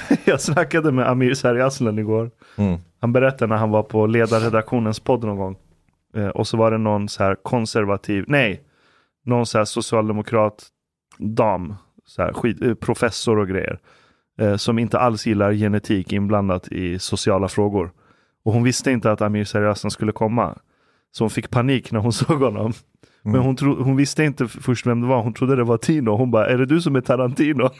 Jag snackade med Amir Sargaslan igår. Mm. Han berättade när han var på ledarredaktionens podd någon gång. Eh, och så var det någon så här konservativ, nej, någon så här socialdemokrat dam, så här skit, eh, professor och grejer. Eh, som inte alls gillar genetik inblandat i sociala frågor. Och hon visste inte att Amir Sargaslan skulle komma. Så hon fick panik när hon såg honom. Men hon, tro, hon visste inte först vem det var, hon trodde det var Tino. Hon bara, är det du som är Tarantino?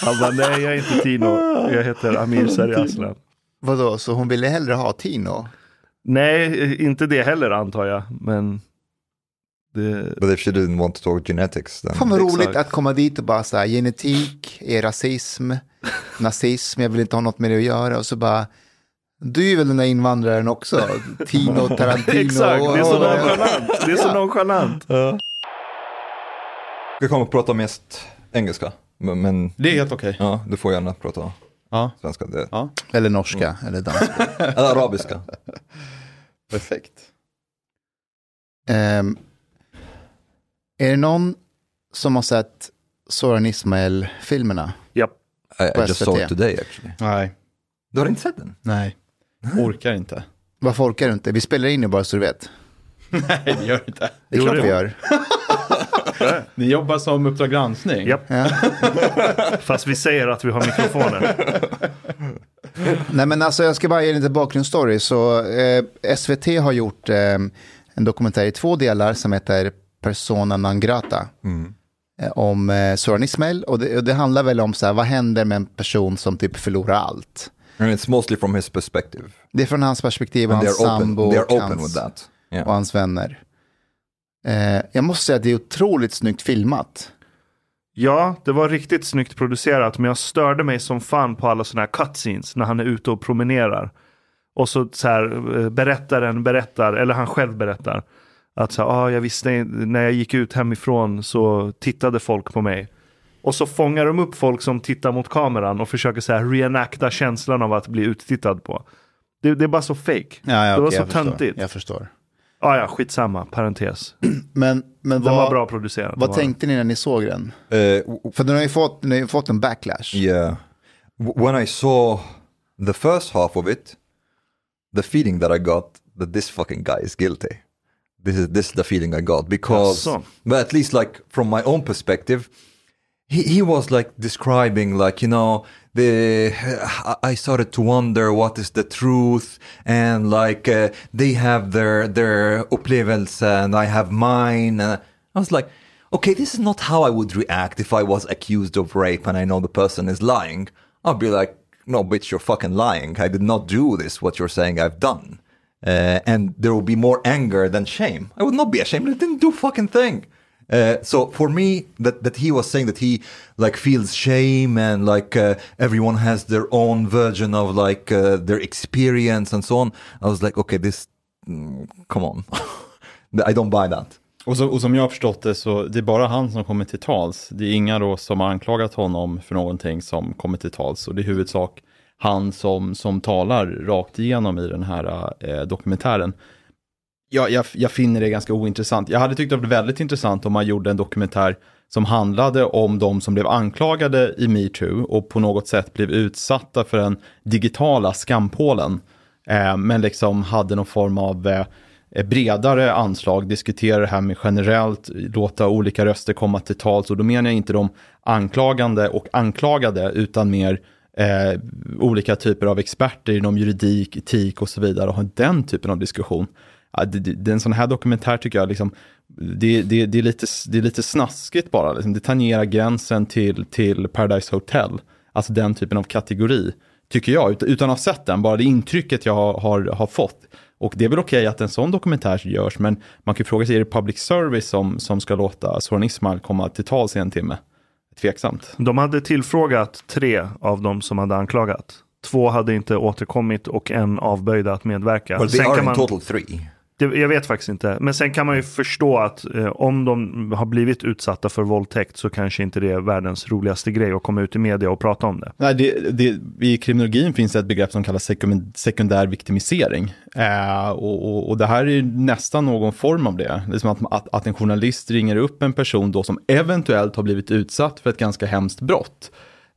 Han bara, nej jag är inte Tino, jag heter Amir Sargaslan. Vadå, så hon ville hellre ha Tino? Nej, inte det heller antar jag, men det... But if she didn't want to talk genetics then... Fan vad Exakt. roligt att komma dit och bara så här, genetik är rasism, nazism, jag vill inte ha något med det att göra. Och så bara, du är väl den där invandraren också? Tino, Tarantino. Exakt, det är så nonchalant. Det är så nonchalant. Vi kommer att prata mest engelska. Men, men Det är helt okej. ja, du får gärna prata Ja. svenska. Det, ja, Eller norska, eller danska. Eller arabiska. perfekt. Ehm, är det någon som har sett Soran Ismail-filmerna? Japp. I, I På just saw it today actually. Nej, Du har inte sett den? nej. Orkar inte. Varför orkar du inte? Vi spelar in nu bara så du vet. Nej, det gör inte. Det är klart vi gör. Ni jobbar som Uppdrag granskning. Japp. Fast vi säger att vi har mikrofoner. Nej men alltså jag ska bara ge lite bakgrundsstory. Så eh, SVT har gjort eh, en dokumentär i två delar som heter Persona non grata. Eh, om eh, Soran Ismail. Och det, och det handlar väl om så här, vad händer med en person som typ förlorar allt. And it's mostly from his perspective. Det är från hans perspektiv och And hans open, sambo they're och, open hans, that. och Yeah. hans vänner. Eh, jag måste säga att det är otroligt snyggt filmat. Ja, det var riktigt snyggt producerat, men jag störde mig som fan på alla sådana här cutscenes när han är ute och promenerar. Och så, så här, eh, berättaren berättar, eller han själv berättar, att så här, ah, jag visste när jag gick ut hemifrån så tittade folk på mig. Och så fångar de upp folk som tittar mot kameran och försöker så här reenacta känslan av att bli uttittad på. Det, det är bara så fake. Ja, ja, det var okej, så jag förstår. töntigt. Jag förstår. Ah, ja, skitsamma, parentes. Men, men Den vad, var bra producerad. vad tänkte ni när ni såg den? Uh, För den har ju fått, den har ju fått en backlash. yeah. When I saw the first half of it, the feeling that I got that this fucking guy is guilty. This is this is the feeling I got because, Jaså? but at least like from my own perspective, he, he was like describing like you know the I- started to wonder what is the truth. And like uh, they have their their upplevelse and I have mine. And I was like okay this is not how I would react if I was accused of rape and I know the person is lying. I'll be like no bitch you're fucking lying. I did not do this what you're saying I've done. Uh, and there will be more anger than shame. I would not be ashamed. I didn't do fucking thing Uh, so for me, that, that he was saying that he like feels shame and like uh, everyone has their own version of like uh, their experience and so on. I was like, okay, this, mm, come on, I don't buy that. Och, så, och som jag har förstått det så det är bara han som kommer till tals. Det är inga då som har anklagat honom för någonting som kommer till tals. Och det är huvudsak han som, som talar rakt igenom i den här eh, dokumentären. Jag, jag, jag finner det ganska ointressant. Jag hade tyckt det var väldigt intressant om man gjorde en dokumentär som handlade om de som blev anklagade i metoo och på något sätt blev utsatta för den digitala skampålen. Eh, men liksom hade någon form av eh, bredare anslag, diskutera det här med generellt, låta olika röster komma till tals. Och då menar jag inte de anklagande och anklagade, utan mer eh, olika typer av experter inom juridik, etik och så vidare och ha den typen av diskussion. Ja, det, det, en sån här dokumentär tycker jag, liksom, det, det, det, är, lite, det är lite snaskigt bara. Liksom. Det tangerar gränsen till, till Paradise Hotel. Alltså den typen av kategori, tycker jag. Utan att ha sett den, bara det intrycket jag har, har, har fått. Och det är väl okej okay att en sån dokumentär görs, men man kan ju fråga sig, är det public service som, som ska låta Soran Ismail komma till tals i en timme? Tveksamt. De hade tillfrågat tre av dem som hade anklagat. Två hade inte återkommit och en avböjde att medverka. Well, they Sen are man... in total three. Det, jag vet faktiskt inte. Men sen kan man ju förstå att eh, om de har blivit utsatta för våldtäkt så kanske inte det är världens roligaste grej att komma ut i media och prata om det. Nej, det, det I kriminologin finns det ett begrepp som kallas sekundär viktimisering. Eh, och, och, och, det här är nästan någon form av det. Det är som att, att, att en journalist ringer upp en person då som eventuellt har blivit utsatt för ett ganska hemskt brott.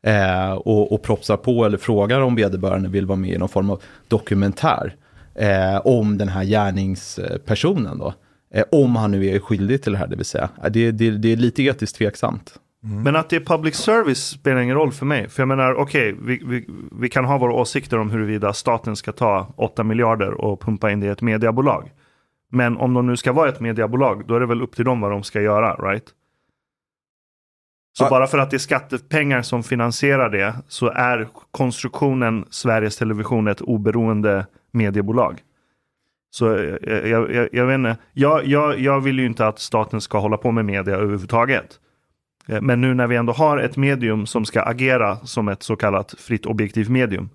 Eh, och, och propsar på eller frågar om vederbörande vill vara med i någon form av dokumentär eh, om den här gärningspersonen då. Eh, om han nu är skyldig till det här, det vill säga. Det, det, det är lite etiskt tveksamt. Mm. Men att det är public service spelar ingen roll för mig. För jag menar, okej, okay, vi, vi, vi, kan ha våra åsikter om huruvida staten ska ta 8 miljarder och pumpa in det i ett mediebolag. Men om de nu ska vara ett mediebolag, då är det väl upp till dem vad de ska göra, right? Så bara för att det är skattepengar som finansierar det så är konstruktionen Sveriges Television ett oberoende mediebolag. Så jag, jag, jag, jag vet inte, jag, jag, jag vill ju inte att staten ska hålla på med media överhuvudtaget. Eh, men nu när vi ändå har ett medium som ska agera som ett så kallat fritt objektivt medium.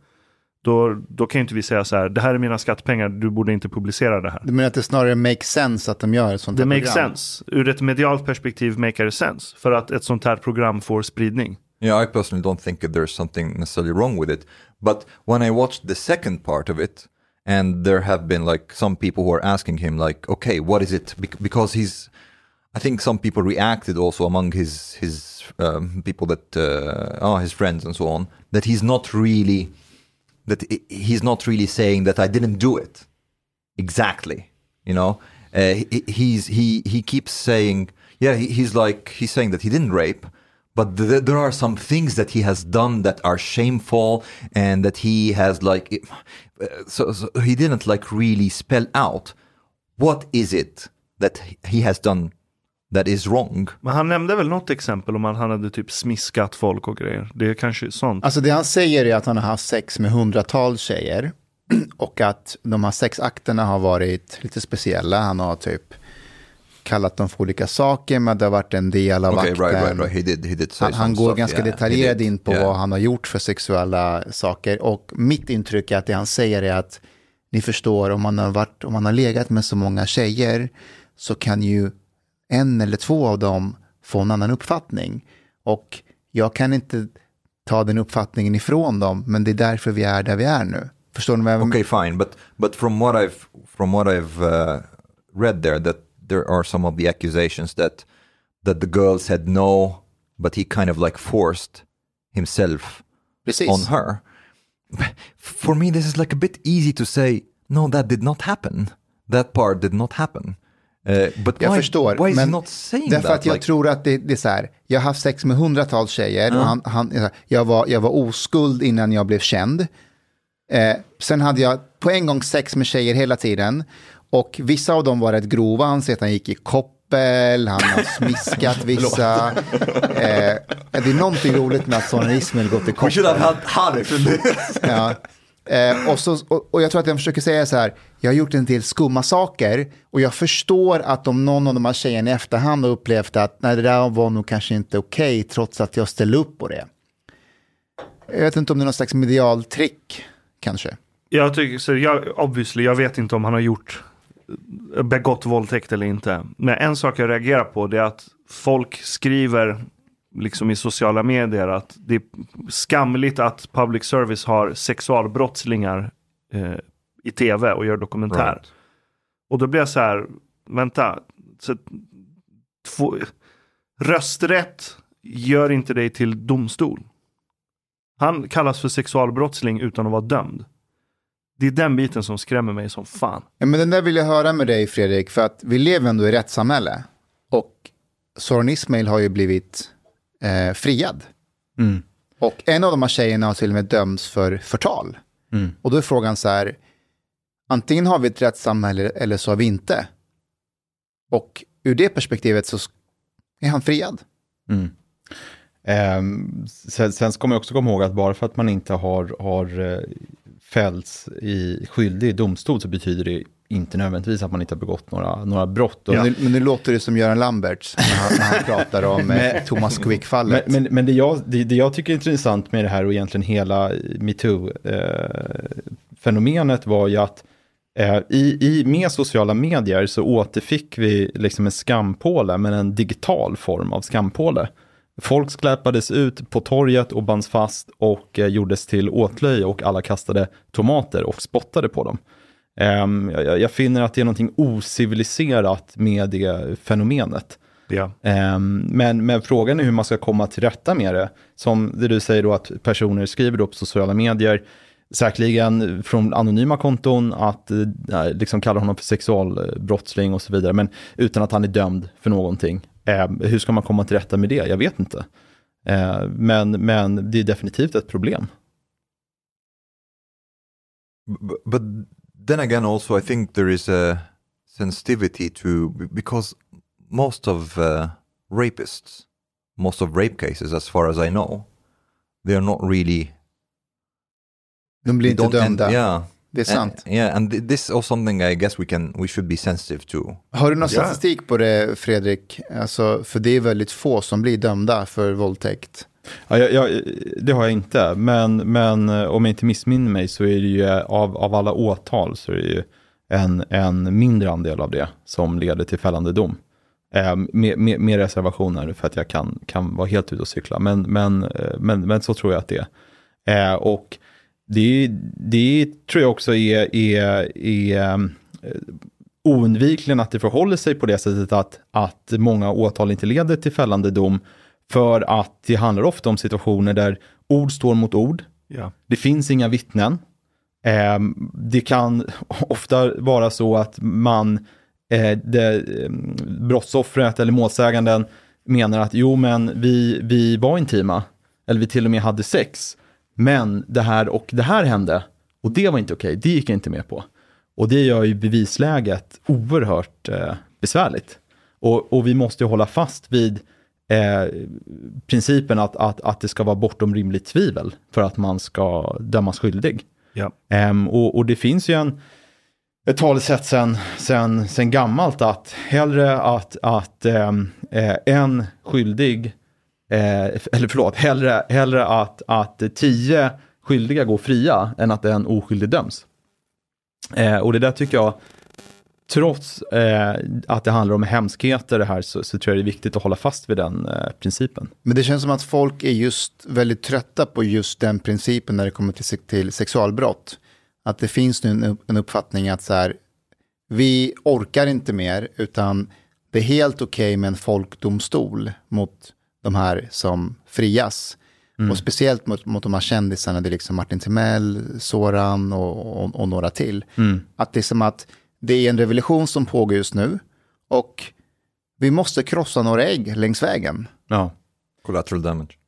Då, då kan ju inte vi säga så här, det här är mina skattepengar, du borde inte publicera det här. Du menar att det snarare makes sense att de gör ett sånt här det program? Det makes sense. Ur ett medialt perspektiv makes it sense. För att ett sånt här program får spridning. Yeah, I personally don't think that there's something necessarily wrong with it. But when I watched the second part of it, and there have been like some people who are asking him like okay what is it? Be- because he's i think some people reacted also among his his um, people that uh, are his friends and so on that he's not really that he's not really saying that i didn't do it exactly you know? Uh, he, he's he he keeps saying yeah he, he's like he's saying that he didn't rape but th- there are some things that he has done that are shameful and that he has like so, so, he didn't like really spell out what is it that he has done that is wrong. Men han nämnde väl något exempel om att han hade typ smiskat folk och grejer. Det är kanske sånt. Alltså det han säger är att han har haft sex med hundratals tjejer och att de här sexakterna har varit lite speciella. Han har typ kallat dem för olika saker, men det har varit en del av okay, akten. Right, right, right. He did, he did han, han går stuff, ganska yeah. detaljerad in på yeah. vad han har gjort för sexuella saker. Och mitt intryck är att det han säger är att ni förstår, om man har, varit, om man har legat med så många tjejer så kan ju en eller två av dem få en annan uppfattning. Och jag kan inte ta den uppfattningen ifrån dem, men det är därför vi är där vi är nu. Förstår ni vad jag menar? Okej, okay, fine, but, but from what I've, from what I've uh, read there, that there are some of the accusations that that the girl said no, but he kind of like forced himself Precis. on her. For me, this is like a bit easy to say, no, that did not happen. That part did not happen. Uh, but jag why, förstår, why is men not saying därför that? att jag like... tror att det, det, är så här, jag har haft sex med hundratals tjejer uh. och han, han, jag, var, jag var oskuld innan jag blev känd. Eh, sen hade jag på en gång sex med tjejer hela tiden och vissa av dem var rätt grova. Han säger att han gick i koppel, han har smiskat vissa. eh, det är någonting roligt med att Sonen Ismail gått i koppel. We should have had Harry ja. Eh, och, så, och, och jag tror att jag försöker säga så här, jag har gjort en del skumma saker och jag förstår att om någon av de här tjejerna i efterhand har upplevt att nej, det där var nog kanske inte okej trots att jag ställde upp på det. Jag vet inte om det är någon slags medialtrick kanske. Jag tycker, så jag, obviously, jag vet inte om han har gjort begått våldtäkt eller inte. Men en sak jag reagerar på det är att folk skriver liksom i sociala medier att det är skamligt att public service har sexualbrottslingar eh, i tv och gör dokumentär. Right. Och då blir jag så här, vänta, så, två, rösträtt gör inte dig till domstol. Han kallas för sexualbrottsling utan att vara dömd. Det är den biten som skrämmer mig som fan. Ja, men den där vill jag höra med dig Fredrik, för att vi lever ändå i rättssamhälle. Och Soran Ismail har ju blivit eh, friad. Mm. Och en av de här tjejerna har till och med dömts för förtal. Mm. Och då är frågan så här, antingen har vi ett rättssamhälle eller så har vi inte. Och ur det perspektivet så är han friad. Mm. Ehm, sen, sen ska man också komma ihåg att bara för att man inte har, har eh, fällts i skyldig i domstol så betyder det inte nödvändigtvis att man inte har begått några, några brott. Och, Men, nu, men nu låter det som Göran Lamberts när han, när han pratar om eh, Thomas Men, Quick-fallet. men, men det, jag, det, det jag tycker är intressant med det här och egentligen hela metoo-fenomenet var ju att eh, i, i, med sociala medier så återfick vi liksom en skampåle, men en digital form av skampåle. Folk skläpades ut på torget och bands fast och eh, gjordes till åtlöje och alla kastade tomater och spottade på dem. Ehm, jag, jag finner att det är någonting ociviliserat med det fenomenet. Ja. Ehm, men, men frågan är hur man ska komma till rätta med det. Som det du säger då att personer skriver då på sociala medier, säkerligen från anonyma konton, att eh, liksom kalla honom för sexualbrottsling och så vidare, men utan att han är dömd för någonting. Ehm, hur ska man komma till rätta med det? Jag vet inte. Ehm, men, men det är definitivt ett problem. B- But then again, also, I think there is a sensitivity to because most of uh, rapists, most of rape cases, as far as I know, they are not really. De blir inte end- dömda. yeah, Det är sant. And, yeah, and th- this is also something I guess we can we should be sensitive to. Har du någon Ja. statistik på det, Fredrik? Alltså, för det är väldigt få som blir dömda för våldtäkt. Ja, jag, jag, det har jag inte, men, men eh, om jag inte missminner mig så är det ju eh, av, av alla åtal så är det ju en, en mindre andel av det som leder till fällande dom. Eh, med, med, med reservationer för att jag kan, kan vara helt ute och cykla, men, men, eh, men, men så tror jag att det är. Eh, och det, det tror jag också är, är, är eh, oundvikligen att det förhåller sig på det sättet att, att många åtal inte leder till fällande dom för att det handlar ofta om situationer där ord står mot ord. Ja. Det finns inga vittnen. Eh, det kan ofta vara så att man, eh, det, eh, brottsoffret eller målsäganden menar att jo men vi, vi var intima, eller vi till och med hade sex, men det här och det här hände och det var inte okej, det gick jag inte med på. Och det gör ju bevisläget oerhört eh, besvärligt. Och, och vi måste ju hålla fast vid eh, principen att, att, att det ska vara bortom rimligt tvivel för att man ska dömas skyldig. Ja. Ehm, och, och det finns ju en, ett talesätt sen, sen, sen gammalt att hellre att, att ehm, eh, en skyldig, eh, Eh, eller förlåt, hellre, hellre att, att tio skyldiga går fria än att en oskyldig döms. Eh, och det där tycker jag, trots eh, att det handlar om hemskheter det här, så, så tror jag det är viktigt att hålla fast vid den eh, principen. Men det känns som att folk är just väldigt trötta på just den principen när det kommer till, till sexualbrott. Att det finns nu en, uppfattning att så här, vi orkar inte mer, utan det är helt okej med en folkdomstol mot de här som frias. Och speciellt mot, mot de här kändisarna, det är liksom Martin Timell, Soran och, och, och några till. Att det är som att det är en revolution som pågår just nu och vi måste krossa några ägg längs vägen. Ja. Collateral damage.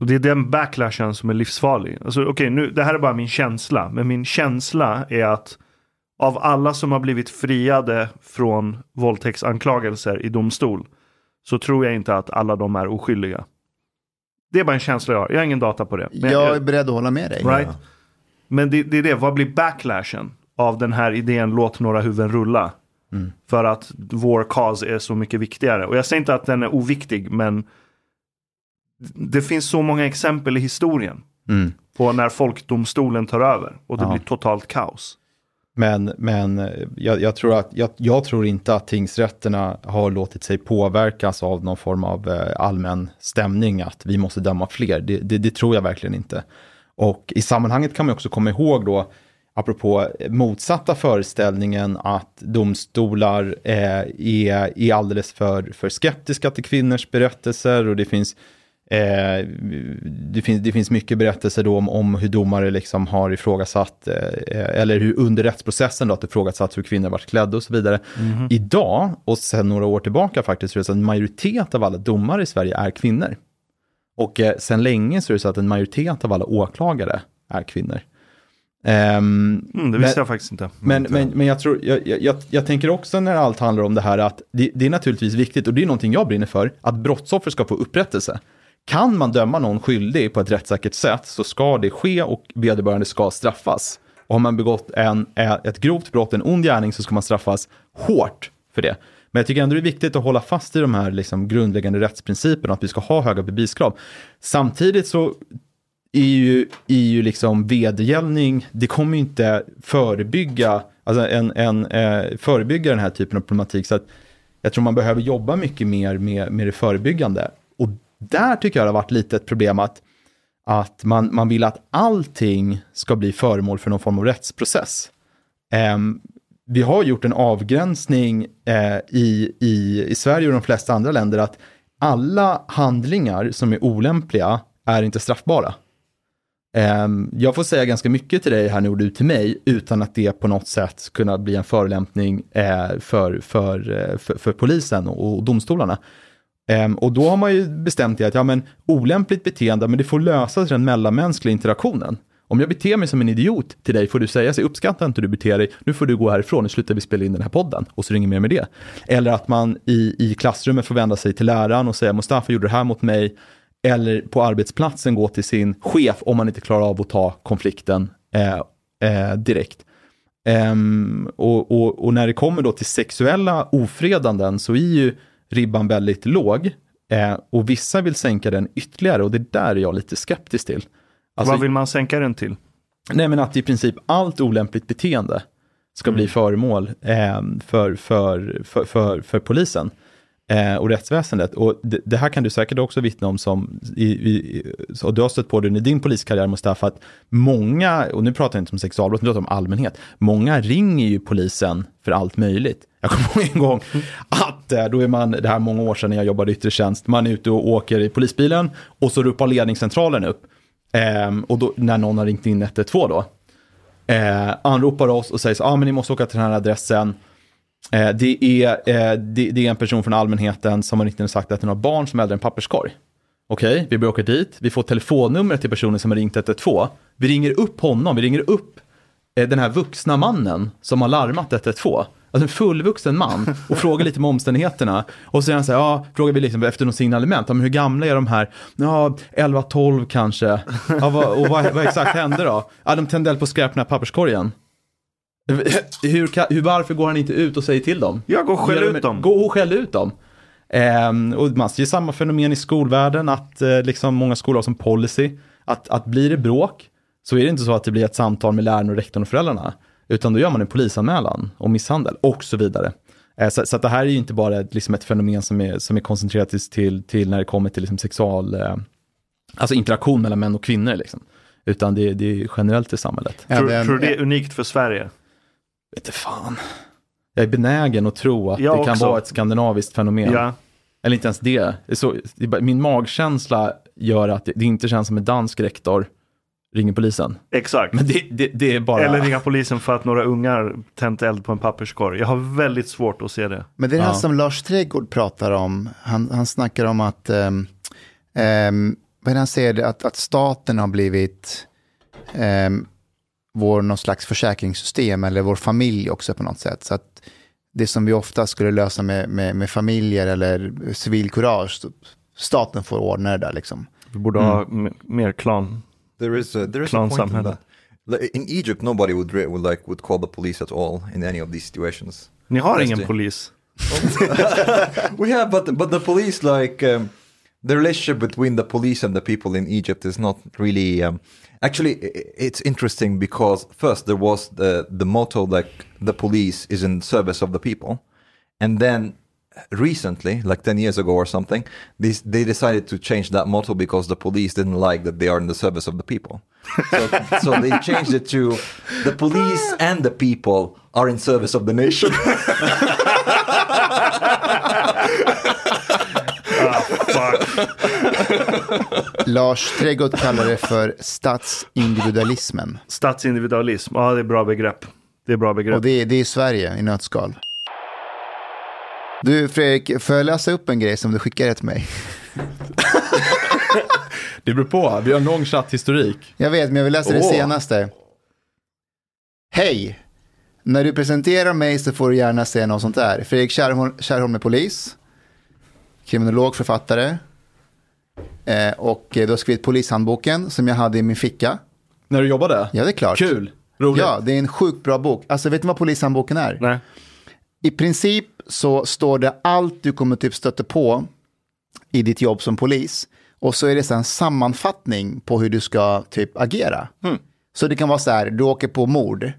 Och det är den backlashen som är livsfarlig. Alltså, okej, nu, det här är bara min känsla. Men min känsla är att av alla som har blivit friade från våldtäktsanklagelser i domstol så tror jag inte att alla de är oskyldiga. Det är bara en känsla jag har. Jag har ingen data på det. Men Jag är beredd att hålla med dig. Right? Men det, det är det, vad blir backlashen av den här idén låt några huvuden rulla? För att vår cause är så mycket viktigare. Och jag säger inte att den är oviktig, men det finns så många exempel i historien Mm. på när folkdomstolen tar över och det Ja. blir totalt kaos. Men, men eh, jag, jag, tror att, jag, jag tror inte att tingsrätterna har låtit sig påverkas av någon form av eh, allmän stämning att vi måste döma fler. Det, det, det tror jag verkligen inte. Och i sammanhanget kan man också komma ihåg då, apropå motsatta föreställningen att domstolar eh, är, är alldeles för, för skeptiska till kvinnors berättelser och det finns Eh, det, finns, det finns mycket berättelser då om, om hur domare liksom har ifrågasatt, eh, eller hur under rättsprocessen då, att ifrågasatt hur kvinnor varit klädda och så vidare. Idag, och sedan några år tillbaka faktiskt, så är det så att en majoritet av alla domare i Sverige är kvinnor. Och eh, sedan länge så är det så att en majoritet av alla åklagare är kvinnor. Ehm, Mm, det men- visste jag faktiskt inte. men, men, men jag, tror, jag, jag- jag, jag tänker också när allt handlar om det här att det, det är naturligtvis viktigt, och det är någonting jag brinner för, att brottsoffer ska få upprättelse. Kan man döma någon skyldig på ett rättssäkert sätt så ska det ske och vederbörande ska straffas. Och har man begått en, eh, ett grovt brott, en ond gärning, så ska man straffas hårt för det. Men jag tycker ändå det är viktigt att hålla fast i de här liksom grundläggande rättsprinciperna, att vi ska ha höga beviskrav. Samtidigt så är ju, är ju liksom vedergällning, det kommer ju inte förebygga, alltså en, en, eh, förebygga den här typen av problematik. Så att jag tror man behöver jobba mycket mer med, med det förebyggande. Där tycker jag det har varit lite ett problem att, att man, man vill att allting ska bli föremål för någon form av rättsprocess. Ehm, vi har gjort en avgränsning eh, i, i, i Sverige och de flesta andra länder att alla handlingar som är olämpliga är inte straffbara. Ehm, jag får säga ganska mycket till dig här nu och du till mig utan att det på något sätt kunna bli en förolämpning eh, för, för, eh, för, för polisen och, och domstolarna. Ehm, och då har man ju bestämt det att ja, men, olämpligt beteende, men det får lösas i den mellanmänskliga interaktionen. Om jag beter mig som en idiot till dig får du säga, så jag uppskattar inte hur du beter dig, nu får du gå härifrån, nu slutar vi spela in den här podden och så ringer mer med det. Eller att man i, i klassrummet får vända sig till läraren och säga, Mustafa gjorde det här mot mig, eller på arbetsplatsen gå till sin chef om man inte klarar av att ta konflikten eh, eh, direkt. Ehm, och, och, och när det kommer då till sexuella ofredanden så är ju ribban väldigt låg. Eh, och vissa vill sänka den ytterligare och det där är jag lite skeptisk till. Alltså, Vad vill man sänka den till? Nej men att i princip allt olämpligt beteende ska bli föremål eh, för, för, för, för, för polisen eh, och rättsväsendet. Och det, det här kan du säkert också vittna om som, i, i, och du har stött på det i din poliskarriär Mustafa, att många, och nu pratar jag inte om sexualbrott, nu pratar jag om allmänhet, många ringer ju polisen för allt möjligt. Jag kommer ihåg en gång att eh, då är man, det här är många år sedan när jag jobbade i yttre tjänst, man är ute och åker i polisbilen och så ropar ledningscentralen upp. Ehm, och då, när någon har ringt in 112 då. Eh, anropar oss och säger så, ah, men ni måste åka till den här adressen. Eh, det, är, eh, det, det är en person från allmänheten som har ringt in och sagt att den har barn som är äldre än papperskorg. Okej, vi börjar åka dit, vi får telefonnumret till personen som har ringt 112. Vi ringer upp honom, vi ringer upp eh, den här vuxna mannen som har larmat 112. Alltså en fullvuxen man och frågar lite om omständigheterna. Och så säger han så här, ja, frågar vi liksom efter något signalement, ja, men hur gamla är de här? Ja, 11-12 kanske. Ja, vad, och vad, vad exakt hände då? Ja, de tände eld på skräp i den här papperskorgen. Hur, hur, varför går han inte ut och säger till dem? Jag går och skäll ut dem. Gå och skäll ut dem. Ehm, och man ser samma fenomen i skolvärlden, att eh, liksom många skolor har som policy, att, att blir det bråk, så är det inte så att det blir ett samtal med läraren och rektorn och föräldrarna, utan då gör man en polisanmälan om misshandel och så vidare. Eh, så så att det här är ju inte bara ett, liksom ett fenomen som är, som är koncentrerat till- till, när det kommer till liksom sexual, eh, alltså interaktion mellan män och kvinnor, liksom. utan det, det är generellt i samhället. Tror, Även- tror du det är unikt för Sverige? Vet inte fan. Jag är benägen att tro att Jag det kan också. vara ett skandinaviskt fenomen. Ja. Eller inte ens det. så, min magkänsla gör att det, det inte känns som en dansk rektor ringer polisen. Exakt. Men det, det, det är bara... Eller ringa polisen för att några ungar tänt eld på en papperskorg. Jag har väldigt svårt att se det. Men det är det här Ja. som Lars Trädgård pratar om. Han, han snackar om att, um, um, vad han säger, att, att staten har blivit um, vår någon slags försäkringssystem eller vår familj också på något sätt. Så att det som vi ofta skulle lösa med, med, med familjer eller civilkurage, staten får ordna det där liksom. Vi borde ha m- mer klan. There is a, there is a point in that. Like, In Egypt, nobody would, re- would like would call the police at all in any of these situations. Ni har ingen polis. We have, but but the police like um, the relationship between the police and the people in Egypt is not really. Um, actually, i- it's interesting because first there was the the motto like the police is in service of the people, and then recently, like ten years ago or something, they they decided to change that motto because the police didn't like that they are in the service of the people. So, so they changed it to the police and the people are in service of the nation. Fuck. Lars Trädgård kallar det för statsindividualismen. Statsindividualism, ja det är bra begrepp. Det är bra begrepp. Och det är, det är Sverige i nötskal. Du Fredrik, får jag läsa upp en grej som du skickade till mig? Det beror på, vi har en lång chatthistorik. Jag vet, men jag vill läsa det Åh. senaste. Hej! När du presenterar mig så får du gärna säga något sånt där. Fredrik Kärrholm, Kärrholm är polis, kriminolog, författare. Eh, och eh, du har skrivit polishandboken som jag hade i min ficka. När du jobbade? Ja, det är klart. Kul, roligt. Ja, det är en sjukt bra bok. Alltså, vet ni vad polishandboken är? Nej. I princip så står det allt du kommer typ stöta på i ditt jobb som polis. Och så är det en sammanfattning på hur du ska typ agera. Så det kan vara så här, du åker på mord.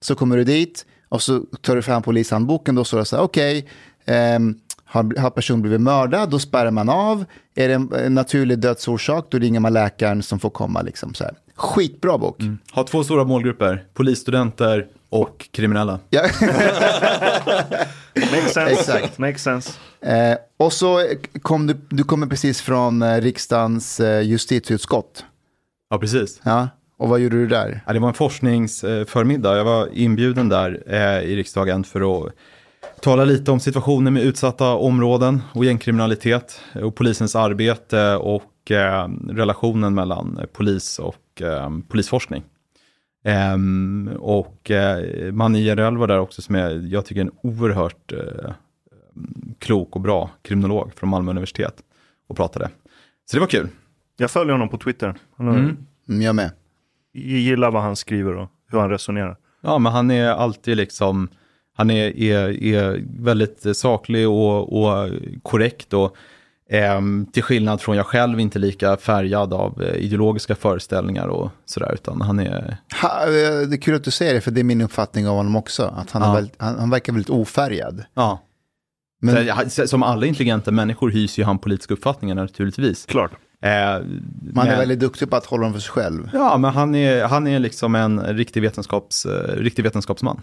Så kommer du dit och så tar du fram polishandboken. Då står det så här, okej, ehm, har, har personen blivit mördad, då spärrar man av. Är det en, naturlig dödsorsak, då ringer man läkaren som får komma. Liksom, så här. Skitbra bok. Har två stora målgrupper, polisstudenter och kriminella. Ja. Makes sense. Exakt. Makes sense. Eh, och så kom du, du kommer precis från eh, riksdagens eh, justitieutskott. Ja, precis. Ja. Och vad gjorde du där? Ja, det var en forskningsförmiddag. Jag var inbjuden där eh, i riksdagen för att tala lite om situationen med utsatta områden och gängkriminalitet och polisens arbete och eh, relationen mellan polis och eh, polisforskning. Ehm, och eh, Manni Jerell var där också som är, jag tycker, en oerhört eh, klok och bra kriminolog från Malmö universitet och pratade. Så det var kul. Jag följer honom på Twitter. Han har, Mm. Mm, jag med. Jag gillar vad han skriver och hur han resonerar. Ja, men han är alltid liksom, han är, är, är väldigt saklig och, och korrekt och till skillnad från jag själv inte lika färgad av eh, ideologiska föreställningar och sådär, utan han är, Ha, eh, det är kul att du säger det, för det är min uppfattning av honom också. Att han, är Ja. väldigt, han, han verkar väldigt ofärgad. ja. Men, Så, som alla intelligenta människor hyser ju han politiska uppfattningar naturligtvis. Klart. Eh, man är men- väldigt duktig på att hålla dem för sig själv. Ja, men han är, han är liksom en riktig, vetenskaps, eh, riktig vetenskapsman.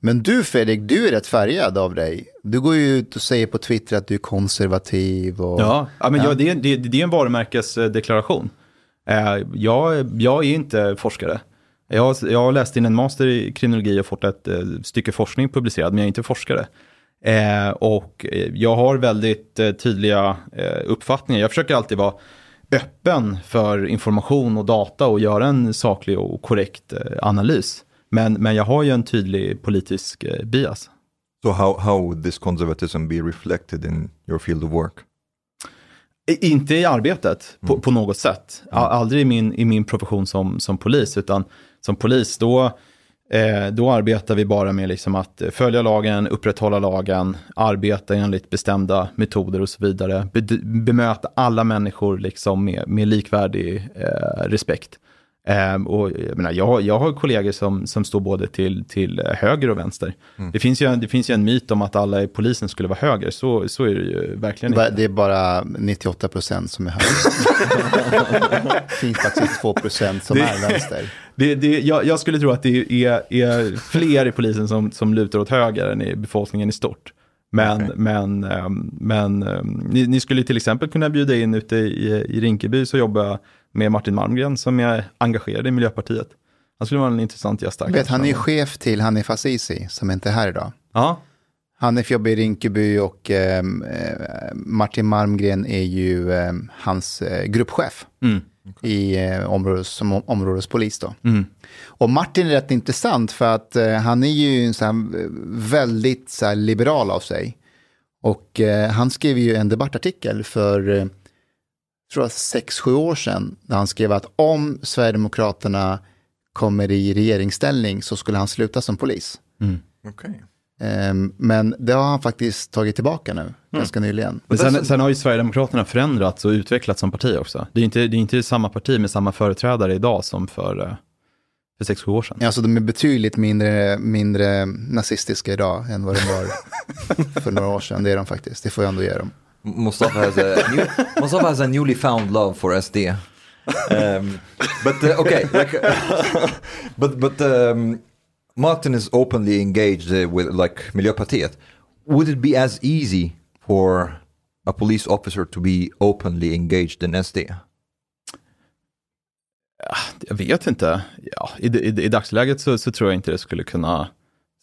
Men du Fredrik, du är rätt färgad av dig. Du går ju ut och säger på Twitter att du är konservativ. Och... Ja, ja men Ja. Jag, det, är- det, det är en varumärkesdeklaration. Eh, jag, jag är inte forskare. Jag, jag har läst in en master i kriminologi och fått ett eh, stycke forskning publicerad, men jag är inte forskare. Eh, och jag har väldigt tydliga uppfattningar. Jag försöker alltid vara öppen för information och data och göra en saklig och korrekt analys. Men, men jag har ju en tydlig politisk eh, bias. So how how would this conservatism be reflected in your field of work? Inte i arbetet på, på något sätt. A- Aldrig i min, i min profession som, som polis, utan som polis då, eh, då arbetar vi bara med liksom att följa lagen, upprätthålla lagen, arbeta enligt bestämda metoder och så vidare. Be, bemöta alla människor liksom med, med likvärdig eh, respekt. Eh, och jag, menar, jag, jag har kollegor som, som står både till, till höger och vänster. Det, finns ju en, det finns ju en myt om att alla i polisen skulle vara höger, så, så är det ju verkligen inte. Det är bara 98 procent som är höger. det finns faktiskt 2 procent som Det- är vänster. Det, det, jag, jag skulle tro att det är, är fler i polisen som, som lutar åt höger än i befolkningen i stort. Men, men, ehm, men ehm, ni, ni skulle till exempel kunna bjuda in ute i, i Rinkeby så jobbar med Martin Malmgren som är engagerad i Miljöpartiet. Han skulle vara en intressant gäst. Vet, han är chef till Hanif Azizi som inte är här idag. Ja, Hanif jobbar i Rinkeby och ehm, eh, Martin Malmgren är ju ehm, hans eh, gruppchef mm, i eh, områdes, som om- områdespolis. Då. mm, Och Martin är rätt intressant för att eh, han är ju en sån här, eh, väldigt så här, liberal av sig. Och eh, han skrev ju en debattartikel för, eh, tror jag, sex, sju år sedan. Där han skrev att om Sverigedemokraterna kommer i regeringsställning så skulle han sluta som polis. Okej. Ehm, men det har han faktiskt tagit tillbaka nu, ganska nyligen. Men sen, sen har ju Sverigedemokraterna förändrats och utvecklats som parti också. Det är inte, det är inte samma parti med samma företrädare idag som för, eh, för sex sju år sedan. Alltså de är betydligt mindre, mindre nazistiska idag än vad de var för några år sedan. Det är de faktiskt, det får jag ändå ge dem. Mustafa has a new, Mustafa has a newly found love for SD. Um, but uh, okay, like, but but um, Martin is openly engaged uh, with like Miljöpartiet. Would it be as easy for a police officer to be openly engaged in SD? Ah, jag vet inte. Ja, i, i, I dagsläget så, så tror jag inte det skulle kunna,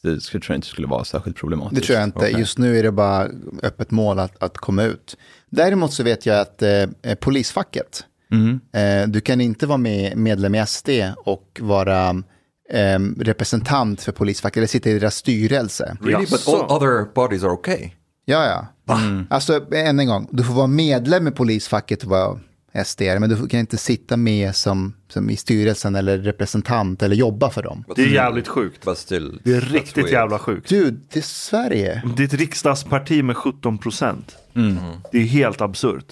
det skulle, tror jag inte skulle vara särskilt problematiskt. Det tror jag inte. Okej. Just nu är det bara öppet mål att, att komma ut. Däremot så vet jag att eh, polisfacket, Mm. eh, du kan inte vara med, medlem i SD och vara eh, representant för polisfacket eller sitta i deras styrelse. Really? But all other parties are okay. Ja, ja. Alltså, än en gång, du får vara medlem i polisfacket och vara SD, men du kan inte sitta med som, som i styrelsen eller representant eller jobba för dem. Det är jävligt sjukt. Still, Det är riktigt jävla sjukt. Du, det är Sverige. Det är ett riksdagsparti med 17 procent. Det är helt absurt.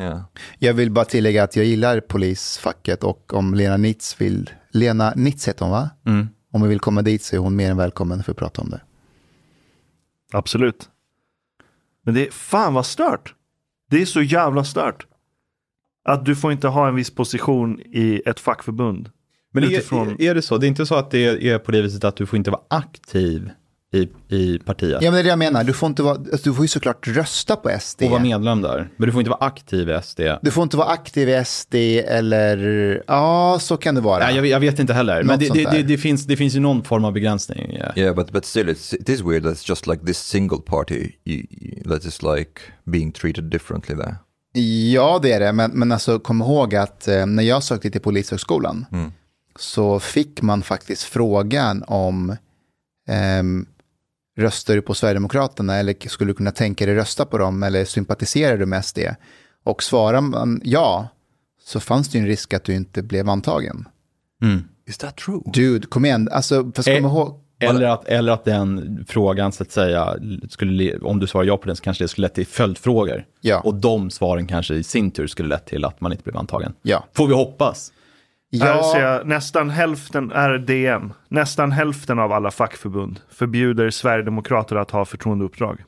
Yeah. Jag vill bara tillägga att jag gillar polisfacket och om Lena Nitz vill, Lena Nitz heter hon va? Om hon vill komma dit så är hon mer än välkommen för att prata om det. Absolut. Men det är fan vad stört. Det är så jävla stört. Att du får inte ha en viss position i ett fackförbund. Men utifrån- är, är det så? Det är inte så att det är, på det viset att du får inte vara aktiv i, i partiet Ja men det är det jag menar, du får, inte vara, alltså, du får ju såklart rösta på SD. och vara medlem där. Men du får inte vara aktiv i SD. Du får inte vara aktiv i SD eller, ja så kan det vara. Nej, jag, jag vet inte heller. Men Något det, sånt det, där. det, det, finns, det finns ju någon form av begränsning. Ja. Yeah, but but still, it's it is weird. That's just like this single party you, you, that is like being treated differently there. Ja, det är det. Men, men alltså, kom ihåg att eh, när jag sökte till Polishögskolan så fick man faktiskt frågan om ehm, röstar du på Sverigedemokraterna eller skulle du kunna tänka dig rösta på dem eller sympatiserar du med SD? Och svarar man ja så fanns det ju en risk att du inte blev antagen. Is that true? Dude, kom igen. Alltså, fast kom Eh, ihåg. Eller att, eller att den frågan, så att säga, skulle, le- om du svarar ja på den så kanske det skulle lett till följdfrågor. Ja. Och de svaren kanske i sin tur skulle lett till att man inte blev antagen. Ja. Får vi hoppas. Här ser Ja, jag, nästan hälften är DN. Nästan hälften av alla fackförbund förbjuder Sverigedemokrater att ha förtroendeuppdrag.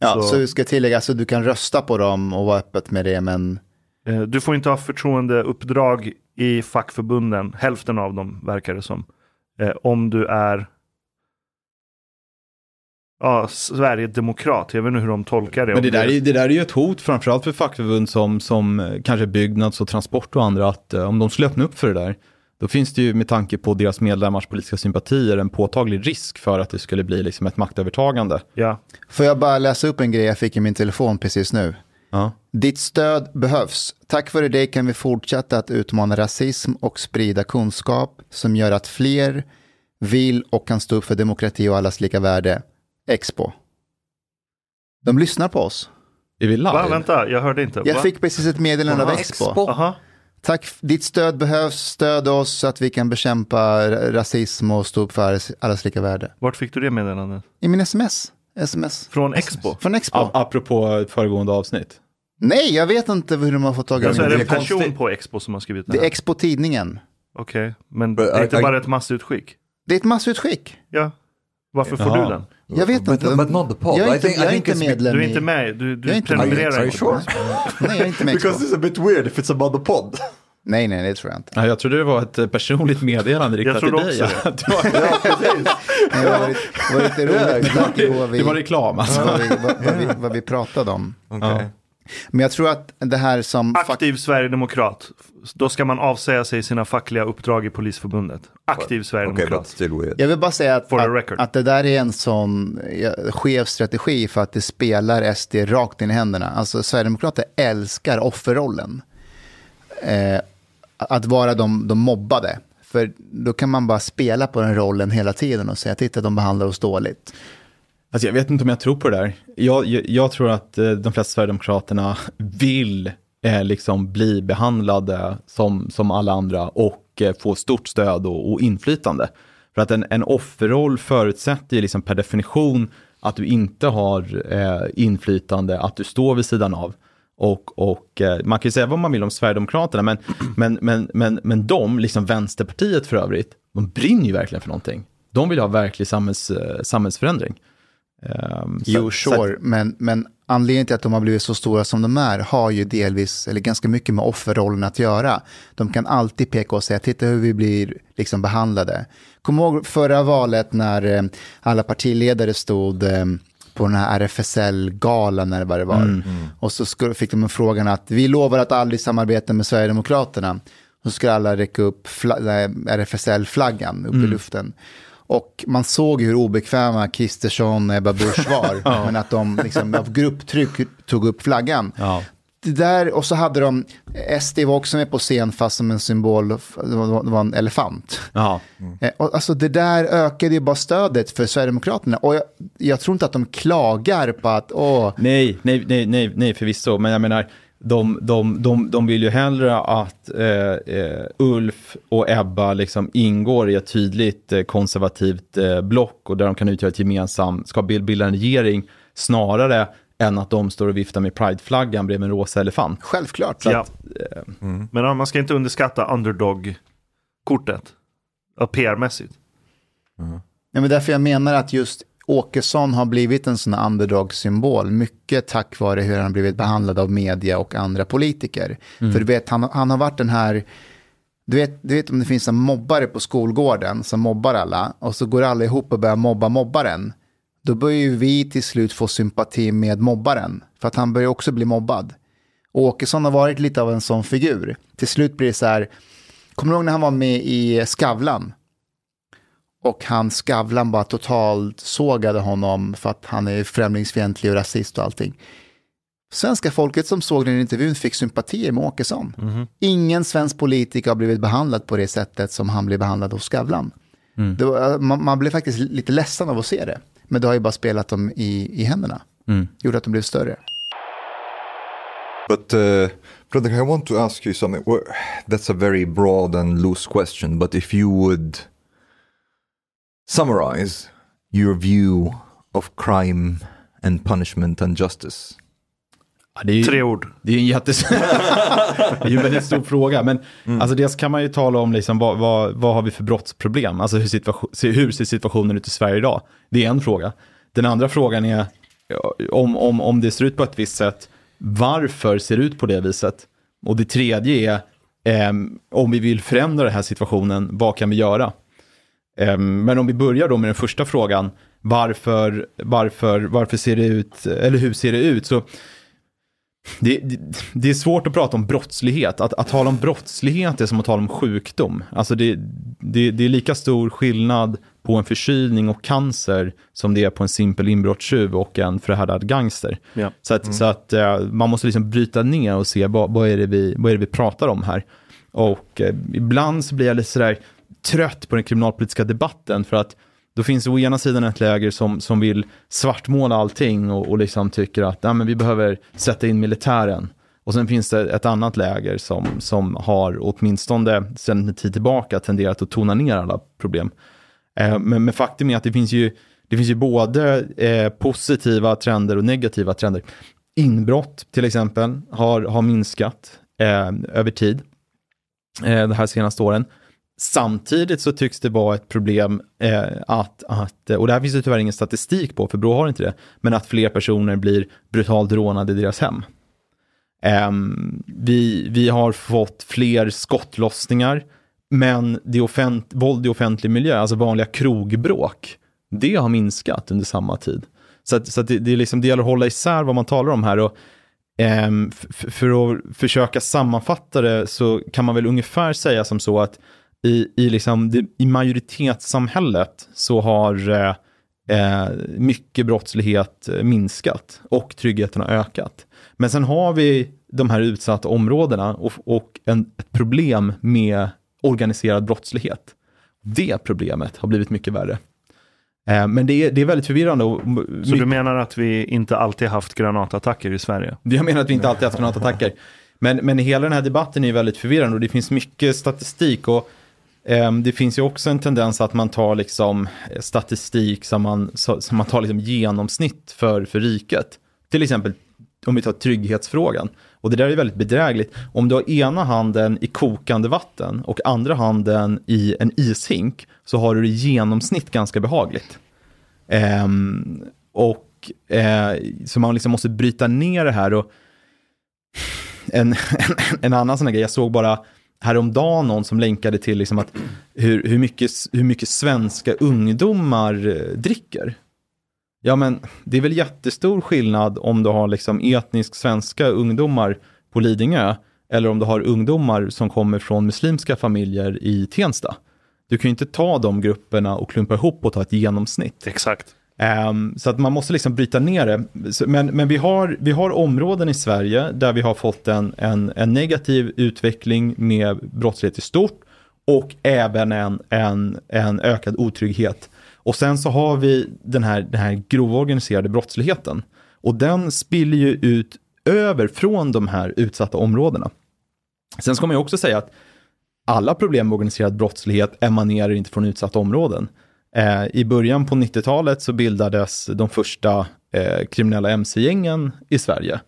ja, så- så vi ska tillägga, alltså, du kan rösta på dem och vara öppet med det, men Eh, Du får inte ha förtroendeuppdrag i fackförbunden, hälften av dem verkar det som. Eh, Om du är ja, Sverigedemokrat, jag vet inte hur de tolkar det. Men det där, är, det där är ju ett hot, framförallt för fackförbund som, som eh, kanske Byggnads och Transport och andra, att eh, om de skulle öppna upp för det där, då finns det ju med tanke på deras medlemmars politiska sympatier en påtaglig risk för att det skulle bli liksom ett maktövertagande. Ja, får jag bara läsa upp en grej jag fick i min telefon precis nu? Ja. Ditt stöd behövs. Tack vare dig kan vi fortsätta att utmana rasism och sprida kunskap som gör att fler vill och kan stå upp för demokrati och allas lika värde. Expo. De lyssnar på oss. Är vi live? Va, vänta, jag hörde inte. Jag Va? fick precis ett meddelande av Expo. Aha. Tack, ditt stöd behövs. Stöd oss så att vi kan bekämpa rasism och stå upp för allas- allas lika värde. Vart fick du det meddelandet? I min sms. Sms. Från Expo? Från Expo. A- apropå föregående avsnitt. Nej, jag vet inte hur de har fått tag i Alltså är det det. en person på Expo som har skrivit det Det är här? Expo-tidningen. Okej, men But det är inte I- I- bara ett massutskick? Det är ett massutskick. Ja. Varför får Jaha. du den? Jag vet But- inte. but not the pod. Jag är I inte, think- I jag är inte it's- medlem Du är i- inte med, du, du Jag är inte med. prenumererar Are you inte. sure? Nej, jag är inte med i Expo. a bit weird if it's about the pod. Nej, nej, det tror jag inte. Ja, jag trodde det var ett personligt meddelande riktat till trodde dig. också Ja, det, var, Nej, Det var, det var lite roligt vi, det var reklam alltså. vad, vi, vad, vad, vi, vad vi pratade om. Okay. Men jag tror att det här som... Aktiv Sverigedemokrat. Då ska man avsäga sig sina fackliga uppdrag i Polisförbundet. Aktiv Okay, Sverigedemokrat. weird. Jag vill bara säga att, att, record. att det där är en sån skev strategi för att det spelar SD rakt in i händerna. Alltså Sverigedemokrater älskar offerrollen. Eh, att vara de, de mobbade. För då kan man bara spela på den rollen hela tiden och säga titta de behandlar oss dåligt. Alltså jag vet inte om jag tror på det där. Jag, jag, jag tror att eh, de flesta Sverigedemokraterna vill eh, liksom bli behandlade som, som alla andra och och eh, få stort stöd och, och inflytande. För att en, en offerroll förutsätter ju liksom per definition att du inte har eh, inflytande, att du står vid sidan av. Och, och eh, man kan ju säga vad man vill om Sverigedemokraterna, men, men, men, men, men de, liksom Vänsterpartiet för övrigt, de brinner ju verkligen för någonting. De vill ha verklig samhälls, eh, samhällsförändring. Um, jo, så, sure, så men, men anledningen till att de har blivit så stora som de är har ju delvis, eller ganska mycket med offerrollen att göra. De kan alltid peka och säga, titta hur vi blir liksom behandlade. Kom ihåg förra valet när eh, alla partiledare stod eh, på den här RFSL-galan det var det var. Mm, mm. Och så fick de en frågan att vi lovar att aldrig samarbeta med Sverigedemokraterna. Så ska alla räcka upp RFSL-flaggan upp mm. i luften. Och man såg hur obekväma Kristersson och Ebba Busch var. ja. Men att de liksom, av grupptryck tog upp flaggan. Ja. Det där, och så hade de, SD var också med på scen fast som en symbol, det var en elefant. Ja. Mm. Och alltså det där ökade ju bara stödet för Sverigedemokraterna. Och jag, jag tror inte att de klagar på att, åh. Nej, nej, nej, nej, nej förvisso. Men jag menar, de, de, de, de vill ju hellre att eh, eh, Ulf och Ebba liksom ingår i ett tydligt eh, konservativt eh, block och där de kan utgöra ett gemensamt, ska bilda en regering snarare än att de står och viftar med prideflaggan bredvid en rosa elefant. Självklart. Ja. Att, eh, mm. Men man ska inte underskatta underdog-kortet, PR-mässigt. Mm. Ja, men därför jag menar att just Åkesson har blivit en sån underdog-symbol, mycket tack vare hur han har blivit behandlad av media och andra politiker. Mm. För du vet, han, han har varit den här, du vet, du vet om det finns en mobbare på skolgården som mobbar alla, och så går alla ihop och börjar mobba mobbaren. Då börjar ju vi till slut få sympati med mobbaren, för att han börjar också bli mobbad. Åkesson har varit lite av en sån figur. Till slut blir det så här, kommer du ihåg när han var med i Skavlan? Och han Skavlan bara totalt sågade honom för att han är främlingsfientlig och rasist och allting. Svenska folket som såg den intervjun fick sympatier med Åkesson. Mm. Ingen svensk politiker har blivit behandlad på det sättet som han blev behandlad hos Skavlan. Mm. Var, man, man, blev faktiskt lite ledsen av att se det. Men det har ju bara spelat dem i, i händerna. Mm. Gjorde att de blev större. But uh, brother, I want to ask you something. That's a very broad and loose question. But if you would summarize your view of crime and punishment and justice? Ja, ju, Tre ord. Det är en jättes... det är en väldigt stor fråga. Men mm. alltså dels kan man ju tala om liksom, vad, vad, vad har vi för brottsproblem? Alltså hur, situation, hur ser situationen ut i Sverige idag? Det är en fråga. Den andra frågan är om, om, om det ser ut på ett visst sätt, varför ser det ut på det viset? Och det tredje är, eh, om vi vill förändra den här situationen, vad kan vi göra? Ehm, men om vi börjar då med den första frågan, varför, varför, varför ser det ut, eller hur ser det ut? Så det, det, det, är svårt att prata om brottslighet. Att, att tala om brottslighet är som att tala om sjukdom. Alltså det, det, det är lika stor skillnad på en förkylning och cancer som det är på en simpel inbrottstjuv och en förhärdad gangster. Ja. Så att, mm. så att uh, man måste liksom bryta ner och se vad, vad, är det vi, vad är det vi pratar om här. Och uh, ibland så blir jag lite sådär, trött på den kriminalpolitiska debatten för att då finns det å ena sidan ett läger som, som vill svartmåla allting och, och liksom tycker att nej, men vi behöver sätta in militären. Och sen finns det ett annat läger som, som har åtminstone sedan en tid tillbaka tenderat att tona ner alla problem. Eh, men, men faktum är att det finns ju, det finns ju både eh, positiva trender och negativa trender. Inbrott till exempel har, har minskat eh, över tid eh, de här senaste åren. Samtidigt så tycks det vara ett problem eh, att, att, och det här finns det tyvärr ingen statistik på, för Brå har inte det, men att fler personer blir brutalt rånade i deras hem. Eh, vi, vi har fått fler skottlossningar, men det offent, våld i offentlig miljö, alltså vanliga krogbråk, det har minskat under samma tid. Så, att, så att det, det, är liksom, det gäller att hålla isär vad man talar om här. Och, eh, för att försöka sammanfatta det så kan man väl ungefär säga som så att i, i, liksom, det, i majoritetssamhället så har eh, eh, mycket brottslighet minskat och tryggheten har ökat. Men sen har vi de här utsatta områdena och, och en, ett problem med organiserad brottslighet. Det problemet har blivit mycket värre. Eh, men det är, det är väldigt förvirrande. Och Så du menar att vi inte alltid haft granatattacker i Sverige? Jag menar att vi inte alltid haft granatattacker. Men, men hela den här debatten är väldigt förvirrande och det finns mycket statistik. och Ehm, det finns ju också en tendens att man tar liksom eh, statistik som man, som man tar liksom genomsnitt för, för riket. Till exempel om vi tar trygghetsfrågan. Och det där är väldigt bedrägligt. Om du har ena handen i kokande vatten och andra handen i en ishink så har du det i genomsnitt ganska behagligt. Ehm, och eh, så man liksom måste bryta ner det här. Och en, en, en annan sån här grej, jag såg bara häromdagen någon som länkade till liksom att hur, hur, mycket, hur mycket svenska ungdomar eh, dricker. Ja men det är väl jättestor skillnad om du har liksom etnisk svenska ungdomar på Lidingö eller om du har ungdomar som kommer från muslimska familjer i Tensta. Du kan ju inte ta de grupperna och klumpa ihop och ta ett genomsnitt. Exakt. Um, så att man måste liksom bryta ner det. Men, men vi, har, vi har områden i Sverige där vi har fått en, en, en negativ utveckling med brottslighet i stort och även en, en, en ökad otrygghet. Och sen så har vi den här, den här grova organiserade brottsligheten. Och den spiller ju ut över från de här utsatta områdena. Sen ska man ju också säga att alla problem med organiserad brottslighet emanerar inte från utsatta områden. Eh, I början på 90-talet så bildades de första eh, kriminella mc-gängen i Sverige.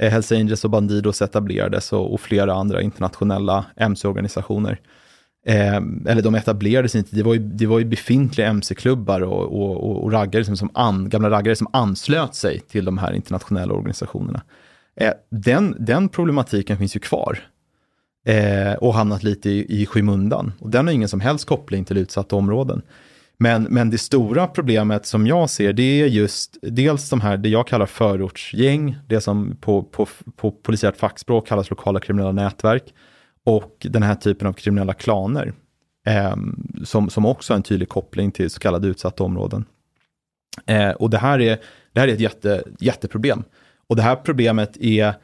Eh, Hells Angels och Bandidos etablerades och, och flera andra internationella mc-organisationer. Eh, eller de etablerades inte, det var ju, det var ju befintliga mc-klubbar och, och, och, och raggare som, som an, gamla raggare som anslöt sig till de här internationella organisationerna. Eh, den, den problematiken finns ju kvar eh, och hamnat lite i, i skymundan. Och den har ingen som helst koppling till utsatta områden. Men, men det stora problemet som jag ser, det är just dels de här, det jag kallar förortsgäng, det som på, på, på polisiärt fackspråk kallas lokala kriminella nätverk, och den här typen av kriminella klaner, eh, som, som också har en tydlig koppling till så kallade utsatta områden. Eh, och det här är, det här är ett jätte, jätteproblem. Och det här problemet är,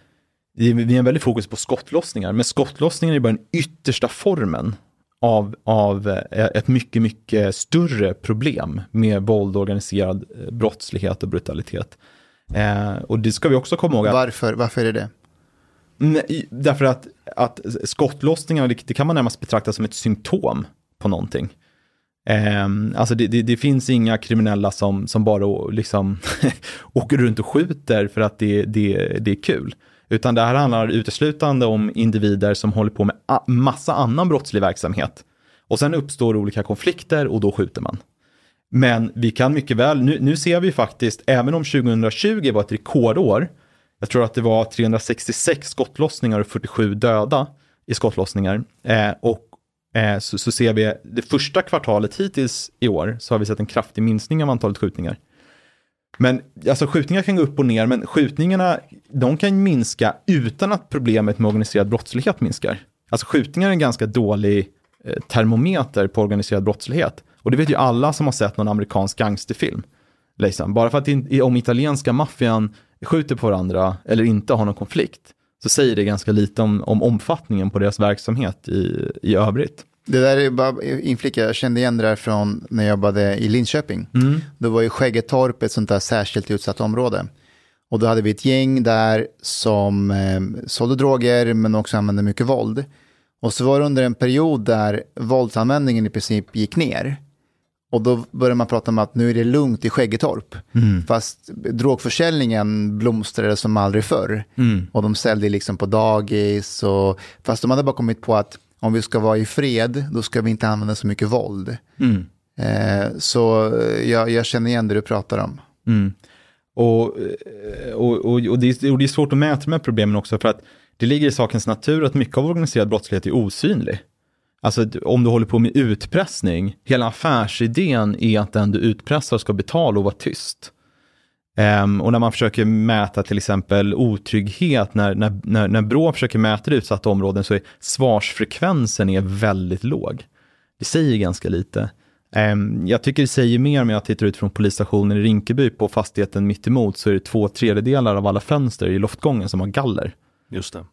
vi har en väldigt fokus på skottlossningar, men skottlossningar är bara den yttersta formen av, av eh, ett mycket, mycket större problem med våld, organiserad eh, brottslighet och brutalitet. Eh, och det ska vi också komma ihåg. Att, Varför, varför är det det? Nej, därför att, att skottlossningar, det, det kan man närmast betrakta som ett symptom på någonting. Eh, alltså det, det, det, finns inga kriminella som, som bara liksom åker runt och skjuter för att det, det, det är kul. Utan det här handlar uteslutande om individer som håller på med massa annan brottslig verksamhet. Och sen uppstår olika konflikter och då skjuter man. Men vi kan mycket väl, nu, nu ser vi faktiskt, även om 2020 var ett rekordår, jag tror att det var 366 skottlossningar och 47 döda i skottlossningar. Eh, och eh, så, så, ser vi det första kvartalet hittills i år så har vi sett en kraftig minskning av antalet skjutningar. Men alltså skjutningar kan gå upp och ner, men skjutningarna de kan minska utan att problemet med organiserad brottslighet minskar. Alltså skjutningar är en ganska dålig eh, termometer på organiserad brottslighet. Och det vet ju alla som har sett någon amerikansk gangsterfilm. Liksom. Bara för att in, om italienska maffian skjuter på varandra eller inte har någon konflikt så säger det ganska lite om, om omfattningen på deras verksamhet i, i övrigt. Det där är bara inflika, jag kände igen det där från när jag jobbade i Linköping. Mm. Då var ju Skäggetorp ett sånt där särskilt utsatt område. Och då hade vi ett gäng där som eh, sålde droger men också använde mycket våld. Och så var det under en period där våldsanvändningen i princip gick ner. Och då började man prata om att nu är det lugnt i Skäggetorp. Mm. Fast drogförsäljningen blomstrade som aldrig förr. Mm. Och de sålde liksom på dagis. Och, fast de hade bara kommit på att om vi ska vara i fred, då ska vi inte använda så mycket våld. Mm. Eh, så jag, jag, känner igen det du pratar om. Mm. Och, eh, och, och, och, det är, och det är svårt att mäta de här problemen också, för att det ligger i sakens natur att mycket av organiserad brottslighet är osynlig. Alltså om du håller på med utpressning, hela affärsidén är att den du utpressar ska betala och vara tyst. Um, och när man försöker mäta till exempel otrygghet, när, när, när, när Brå försöker mäta det utsatta områden så är svarsfrekvensen är väldigt låg. Det säger ganska lite. Um, jag tycker det säger mer om jag tittar ut från polisstationen i Rinkeby på fastigheten mitt emot så är det två tredjedelar av alla fönster i loftgången som har galler. Just det.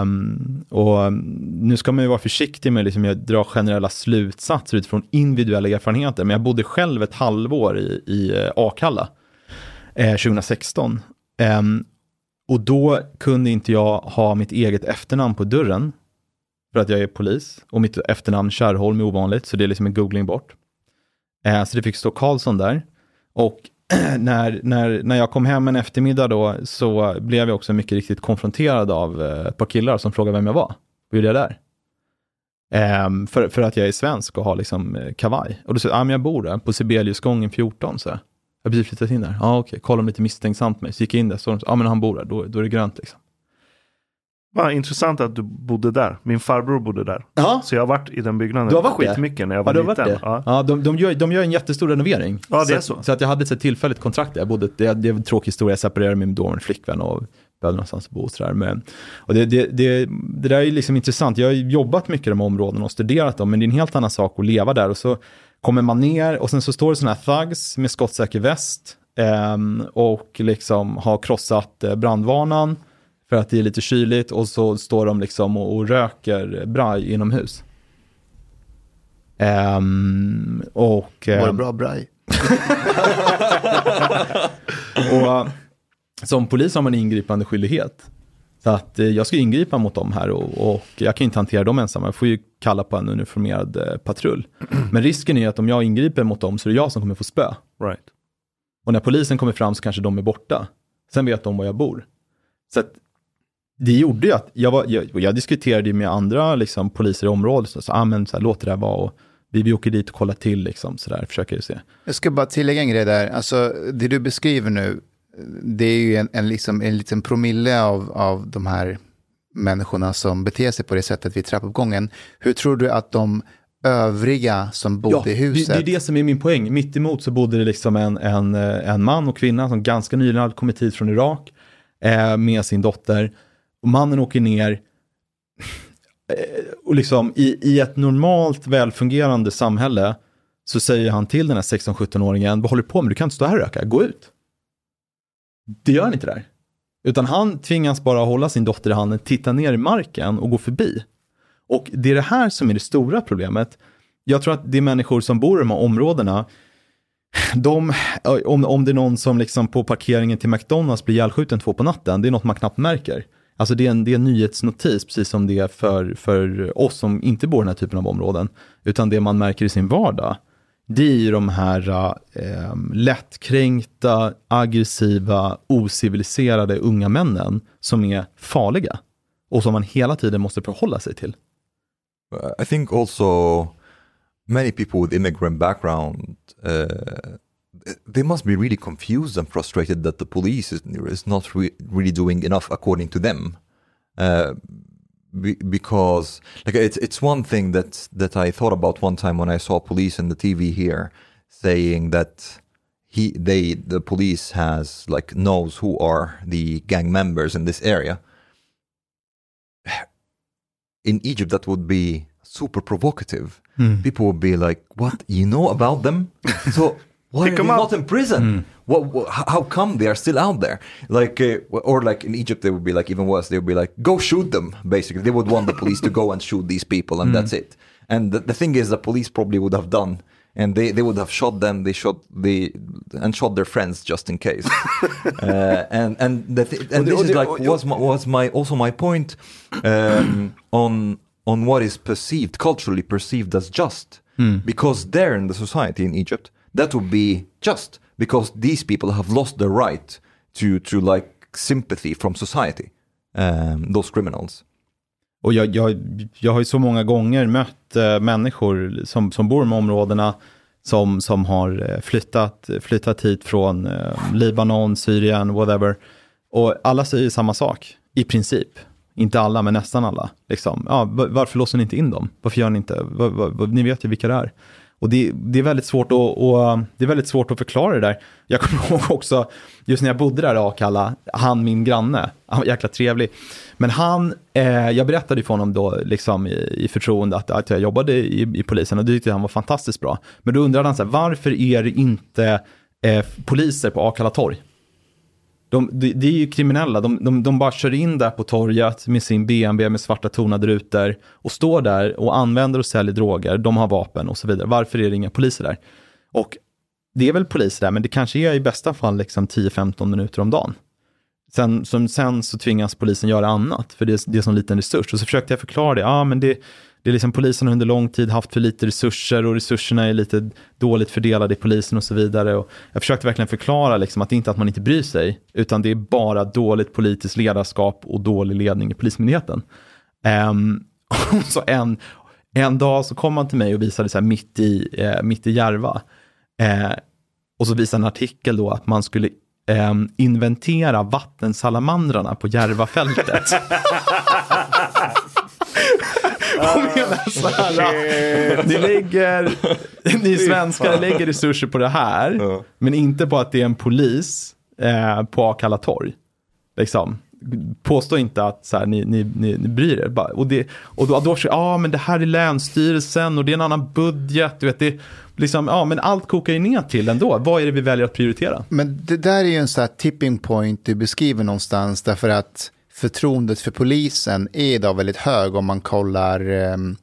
Um, och nu ska man ju vara försiktig med liksom att dra generella slutsatser utifrån individuella erfarenheter, men jag bodde själv ett halvår i, i uh, Akalla eh, 2016. Um, ehm, och då kunde inte jag ha mitt eget efternamn på dörren. för att jag är polis och mitt efternamn Kärrholm är ovanligt, så det är liksom en googling bort. Eh, så det fick stå Karlsson där. Och när, när, när jag kom hem en eftermiddag då så blev jag också mycket riktigt konfronterad av eh, ett par killar som frågade vem jag var. Vad gjorde jag där? Um, för, för att jag är svensk och har liksom eh, kavaj. Och då sa jag, ah, men jag bor där på Sibeliusgången 14. Så jag har precis flyttat in där. Ja, ah, okej, okay. kolla lite misstänksamt mig. Så gick jag in där, så ja ah, men han bor där, då, då är det grönt liksom. Vad intressant att du bodde där. Min farbror bodde där. Ja. Så jag har varit i den byggnaden Du har varit skitmycket när jag var ja, du har liten. Varit det. Ja. ja, de, de, gör, de gör en jättestor renovering. Ja, det är så. Så, att jag hade ett tillfälligt kontrakt där. Jag bodde, det, det är en tråkig historia, jag separerade med min dåvarande flickvän och behövde någonstans att bo. Och så där. Men, och det, det, det, det där är liksom intressant. Jag har jobbat mycket i de områdena och studerat dem, men det är en helt annan sak att leva där. Och så kommer man ner och sen så står det sådana här thugs med skottsäker väst eh, och liksom har krossat eh, brandvarnan för att det är lite kyligt och så står de liksom och, och röker braj inomhus. Um, och, um, Var det bra braj? och som polis har man ingripande skyldighet. Så att eh, jag ska ingripa mot dem här och, och, jag kan inte hantera dem ensam. Jag får ju kalla på en uniformerad eh, patrull. Men risken är att om jag ingriper mot dem så är det jag som kommer få spö. Right. Och när polisen kommer fram så kanske de är borta. Sen vet de var jag bor. Så att det gjorde ju att jag, var, jag, jag diskuterade med andra liksom, poliser i området, så, så, ah, men, så här, låt det där vara och vi, vi åker dit och kollar till, liksom, så där, försöker se. Jag ska bara tillägga en grej där, alltså det du beskriver nu, det är ju en, en, liksom, en liten promille av, av de här människorna som beter sig på det sättet vid trappuppgången. Hur tror du att de övriga som bodde ja, i huset. Det, det, är det som är min poäng. Mitt emot så bodde det liksom en, en, en man och kvinna som ganska nyligen hade kommit hit från Irak eh, med sin dotter. Och mannen åker ner eh, och liksom i, i ett normalt välfungerande samhälle så säger han till den här 16-17-åringen, vad håller du på med? Du kan inte stå här och röka, gå ut. Det gör han inte där. Utan han tvingas bara hålla sin dotter i handen, titta ner i marken och gå förbi. Och det är det här som är det stora problemet. Jag tror att det är människor som bor i de här områdena, de, om, om det är någon som liksom på parkeringen till McDonalds blir ihjälskjuten två på natten, det är något man knappt märker. Alltså det är en, det är en nyhetsnotis, precis som det är för, för oss som inte bor i den här typen av områden. Utan det man märker i sin vardag, det är ju de här eh, lättkränkta, aggressiva, ociviliserade unga männen som är farliga och som man hela tiden måste förhålla sig till. I think also many people with immigrant background uh, they must be really confused and frustrated that the police is, is not re really doing enough according to them. Uh, be, because like it's it's one thing that that I thought about one time when I saw police in the TV here saying that he they the police has like knows who are the gang members in this area. In Egypt, that would be super provocative. Mm. People would be like, "What you know about them?" so why Pick are they not in prison? Mm. What, what, How come they are still out there? Like, uh, or like in Egypt, they would be like even worse. They would be like, go shoot them. Basically, they would want the police to go and shoot these people, and mm. that's it. And the, the, thing is, the police probably would have done, and they, they would have shot them. They shot the and shot their friends just in case. uh, and and the th- and this is like was my, was my also my point um, on on what is perceived culturally perceived as just, mm. because there in the society in Egypt that would be just because these people have lost the right to, to like sympathy from society, um, those criminals. Och jag, jag, jag har ju så många gånger mött äh, människor som, som bor i de områdena som, som har eh, flyttat, flyttat hit från äh, Libanon, Syrien, whatever. Och alla säger samma sak, i princip. Inte alla, men nästan alla. Liksom. Ja, varför låser ni inte in dem? Varför gör ni inte? Var, var, ni vet ju vilka det är. Och det, det, är väldigt svårt att, och, det är väldigt svårt att förklara det där. Jag kommer ihåg också, just när jag bodde där i Akalla, han min granne, han var jäkla trevlig. Men han, eh, jag berättade för honom då liksom i, i förtroende att, att jag jobbade i, i polisen och det tyckte han var fantastiskt bra. Men då undrade han så här, varför är det inte eh, poliser på Akalla torg? De, de, de, är ju kriminella, de, de, de bara kör in där på torget med sin BMW med svarta tonade rutor och står där och använder och säljer droger, de har vapen och så vidare. Varför är det inga poliser där? Och det är väl poliser där, men det kanske är i bästa fall liksom 10-15 minuter om dagen. Sen, som, sen så tvingas polisen göra annat, för det, är- det är som liten resurs. Och så försökte jag förklara det. Ja, men det, det är liksom polisen har under lång tid haft för lite resurser och resurserna är lite dåligt fördelade i polisen och så vidare. Och jag försökte verkligen förklara liksom att det inte är att man inte bryr sig, utan det är bara dåligt politiskt ledarskap och dålig ledning i Polismyndigheten. Um, så en, en dag så kom han till mig och visade så här mitt i, eh, mitt i Järva. Eh, och så visade en artikel då att man skulle eh, inventera vattensalamandrarna på Järvafältet. och menar så här, ni, lägger, ni svenskar lägger resurser på det här, Ja. men inte på att det är en polis eh, på Akalla torg. Liksom. Påstå inte att så här, ni, ni, ni, ni bryr er. Bara- Och, det, och då, då försöker ja men det här är länsstyrelsen och det är en annan budget. Du vet, det, liksom, ja, men allt kokar ju ner till ändå. Vad är det vi väljer att prioritera? Men det där är ju en sån här tipping point du beskriver någonstans därför att förtroendet för polisen är idag väldigt hög om man kollar um,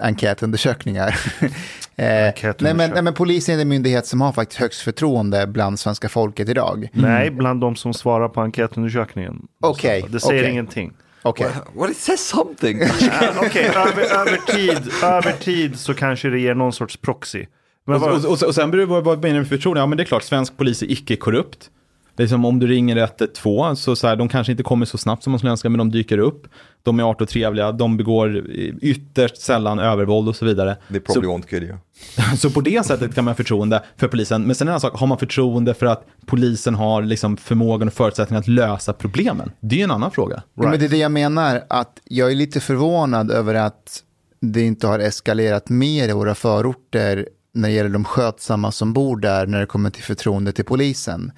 enkätundersökningar. eh, nej, men, nej, men polisen är den myndighet som har faktiskt högst förtroende bland svenska folket idag. Nej, bland de som svarar på enkätundersökningen. Okej, Det säger okej. ingenting. Okej, Well, it says something. Ja, Okej, över, över, tid, över tid så kanske det ger någon sorts proxy. Men Och, vad, och, och, och sen beror det på vad menar du med förtroende? Ja men det är klart, svensk polis är icke korrupt. Det är som om du ringer 112, så, så här, de kanske inte kommer så snabbt som man skulle önska, men de dyker upp. De är artigt och trevliga, de begår ytterst sällan övervåld och så vidare. They probably won't kill you. Så på det sättet kan man ha förtroende för polisen. Men sen en annan sak, har man förtroende för att polisen har liksom förmågan och förutsättningar att lösa problemen? Det är en annan fråga. Ja, men det är det jag menar, att jag är lite förvånad över att det inte har eskalerat mer i våra förorter när det gäller de skötsamma som bor där när det kommer till förtroende till polisen.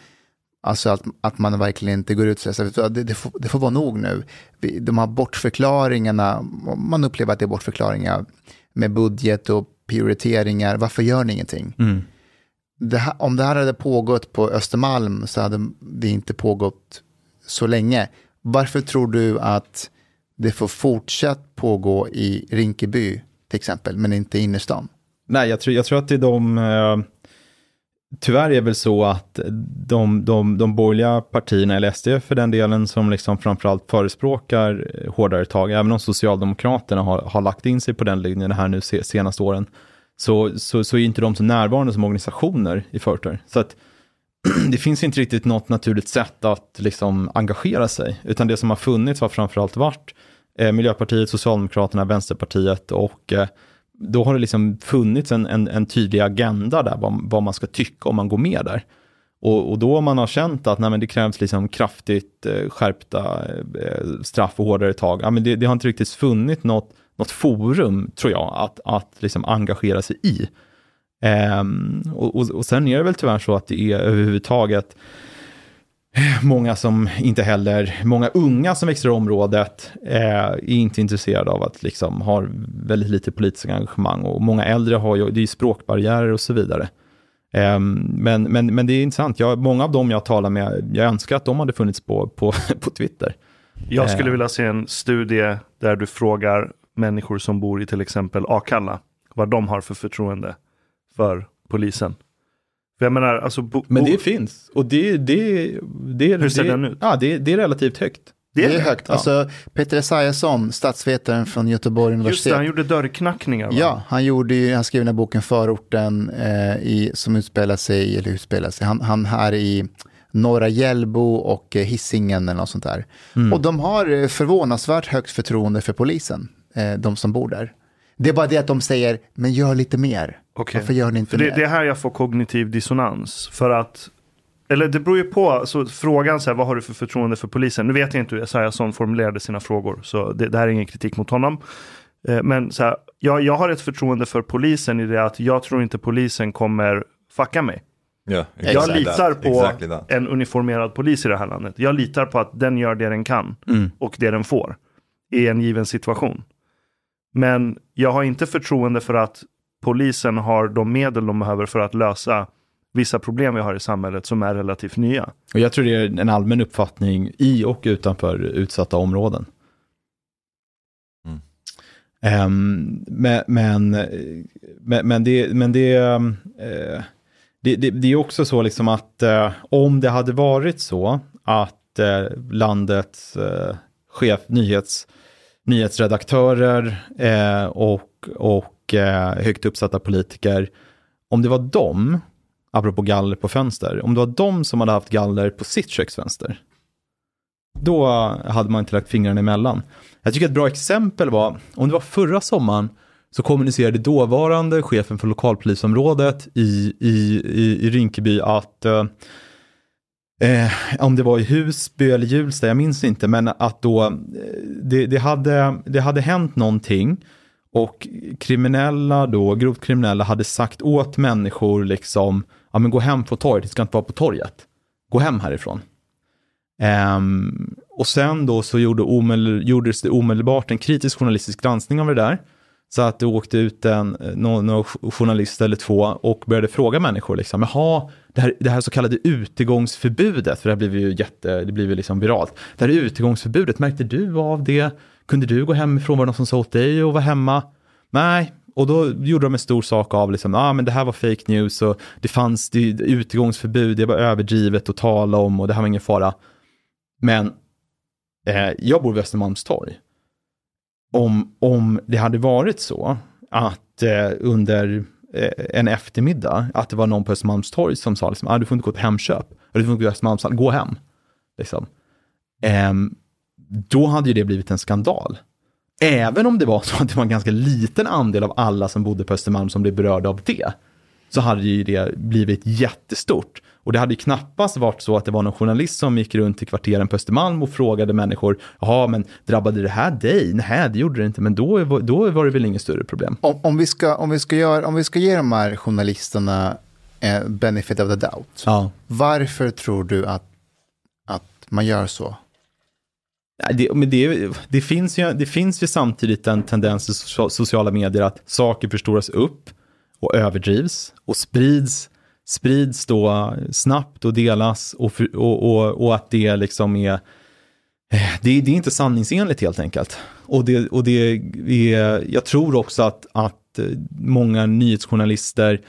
Alltså att, att man verkligen inte går ut och säger så här, det, det, får, det får vara nog nu. De här bortförklaringarna, man upplever att det är bortförklaringar med budget och prioriteringar. Varför gör ni ingenting? Det här, om det här hade pågått på Östermalm så hade det inte pågått så länge. Varför tror du att det får fortsatt pågå i Rinkeby till exempel, men inte i innerstan? Nej, jag tror, jag tror att det är de... Eh, tyvärr är det väl så att de, de, de borgerliga partierna, eller SD för den delen, som liksom framförallt förespråkar hårdare tag, även om Socialdemokraterna har, har lagt in sig på den linjen här nu se, senaste åren, så, så, så är inte de så närvarande som organisationer i förorter. Så att det finns inte riktigt något naturligt sätt att liksom engagera sig, utan det som har funnits har framförallt varit eh, Miljöpartiet, Socialdemokraterna, Vänsterpartiet och eh, då har det liksom funnits en, en, en tydlig agenda där, vad, vad man ska tycka om man går med där. Och, och då man har känt att nej, men det krävs liksom kraftigt eh, skärpta eh, straff och hårdare tag, ja, men det, det har inte riktigt funnits något, något forum, tror jag, att, att liksom engagera sig i. Ehm, och, och, och sen är det väl tyvärr så att det är överhuvudtaget många som inte heller, många unga som växer i området eh, är inte intresserade av att liksom har väldigt lite politiskt engagemang och många äldre har ju, det är ju språkbarriärer och så vidare. Eh, men, men, men det är intressant, jag, många av dem jag talar med, jag önskar att de hade funnits på, på, på Twitter. jag skulle eh. vilja se en studie där du frågar människor som bor i till exempel Akalla vad de har för förtroende för polisen. För jag menar, alltså... Bo, Men det finns, och det, det, det, Hur ser det, den ut? Ja, det, det är relativt högt. Det är högt. Alltså, Peter Esaiasson, statsvetaren från Göteborg Just universitet. det, han gjorde dörrknackningar. Va? Ja, han, gjorde ju, han skrev den här boken Förorten eh, i, som utspelar sig, eller utspelar sig, han, han här i Norra Hjällbo och eh, Hisingen eller något sånt där. Och de har eh, förvånansvärt högt förtroende för polisen, eh, de som bor där. Det är bara det att de säger, men gör lite mer. Okej. Varför gör ni inte För det, mer? det är här jag får kognitiv dissonans. För att, eller det beror ju på, så frågan så här, vad har du för förtroende för polisen? Nu vet jag inte hur Esaiasson formulerade sina frågor, så det, det här är ingen kritik mot honom. Eh, Men så här, jag, jag har ett förtroende för polisen i det att jag tror inte polisen kommer fucka mig. Yeah, Jag exactly litar that. på Exactly en uniformerad polis i det här landet. Jag litar på att den gör det den kan och det den får i en given situation. Men jag har inte förtroende för att polisen har de medel de behöver för att lösa vissa problem vi har i samhället som är relativt nya. Och jag tror det är en allmän uppfattning i och utanför utsatta områden. Mm. Ehm, men, men, men, det, men det, eh, det, det, det är också så liksom att eh, om det hade varit så att eh, landets eh, chef, nyhets, nyhetsredaktörer eh, och, och eh, högt uppsatta politiker, om det var dem, apropå galler på fönster, om det var dem som hade haft galler på sitt köksfönster, då hade man inte lagt fingrarna emellan. Jag tycker ett bra exempel var, om det var förra sommaren, så kommunicerade dåvarande chefen för lokalpolisområdet i, i, i, i Rinkeby att eh, eh, om det var i Husby eller Hjulsta, jag minns inte, men att då eh, det, det, hade, det hade hänt någonting och kriminella då, grovt kriminella hade sagt åt människor liksom, ja men gå hem på torget, det ska inte vara på torget. Gå hem härifrån. Um, och sen då så gjorde omedel, gjordes det omedelbart en kritisk journalistisk granskning av det där. Så att det åkte ut en eh, någon, någon journalist eller två och började fråga människor liksom, jaha, det här, det här så kallade utegångsförbudet, för det här blev ju jätte, det blev ju liksom viralt. Det här utegångsförbudet, märkte du av det? Kunde du gå hemifrån? Var det någon som sa åt dig att vara hemma? Nej, och då gjorde de en stor sak av liksom, ah, men det här var fake news och det fanns det, utegångsförbud, det var överdrivet att tala om och det här var ingen fara. Men eh, jag bor vid Östermalmstorg om, om det hade varit så att eh, under eh, en eftermiddag, att det var någon på Östermalmstorg som sa liksom, ah, du får inte gå till Hemköp, du får inte gå till Östermalmstorg, gå hem. Liksom. Eh, då hade ju det blivit en skandal. Även om det var så att det var en ganska liten andel av alla som bodde på Östermalm som blev berörda av det, så hade ju det blivit jättestort. Och det hade ju knappast varit så att det var någon journalist som gick runt i kvarteren på Östermalm och frågade människor, jaha, men drabbade det här dig? Nej, det gjorde det inte, men då, då var det väl inget större problem. Om, om, vi, ska, om, vi, ska göra, om vi ska ge de här journalisterna eh, benefit of the doubt, Ja. varför tror du att, att man gör så? Det, men det, det, finns ju, det finns ju samtidigt en tendens i so- sociala medier att saker förstoras upp och överdrivs och sprids, sprids då snabbt och delas och, för- och, och, och att det liksom är eh, det, det är inte sanningsenligt helt enkelt. Och, det, och det är, jag tror också att, att eh, många nyhetsjournalister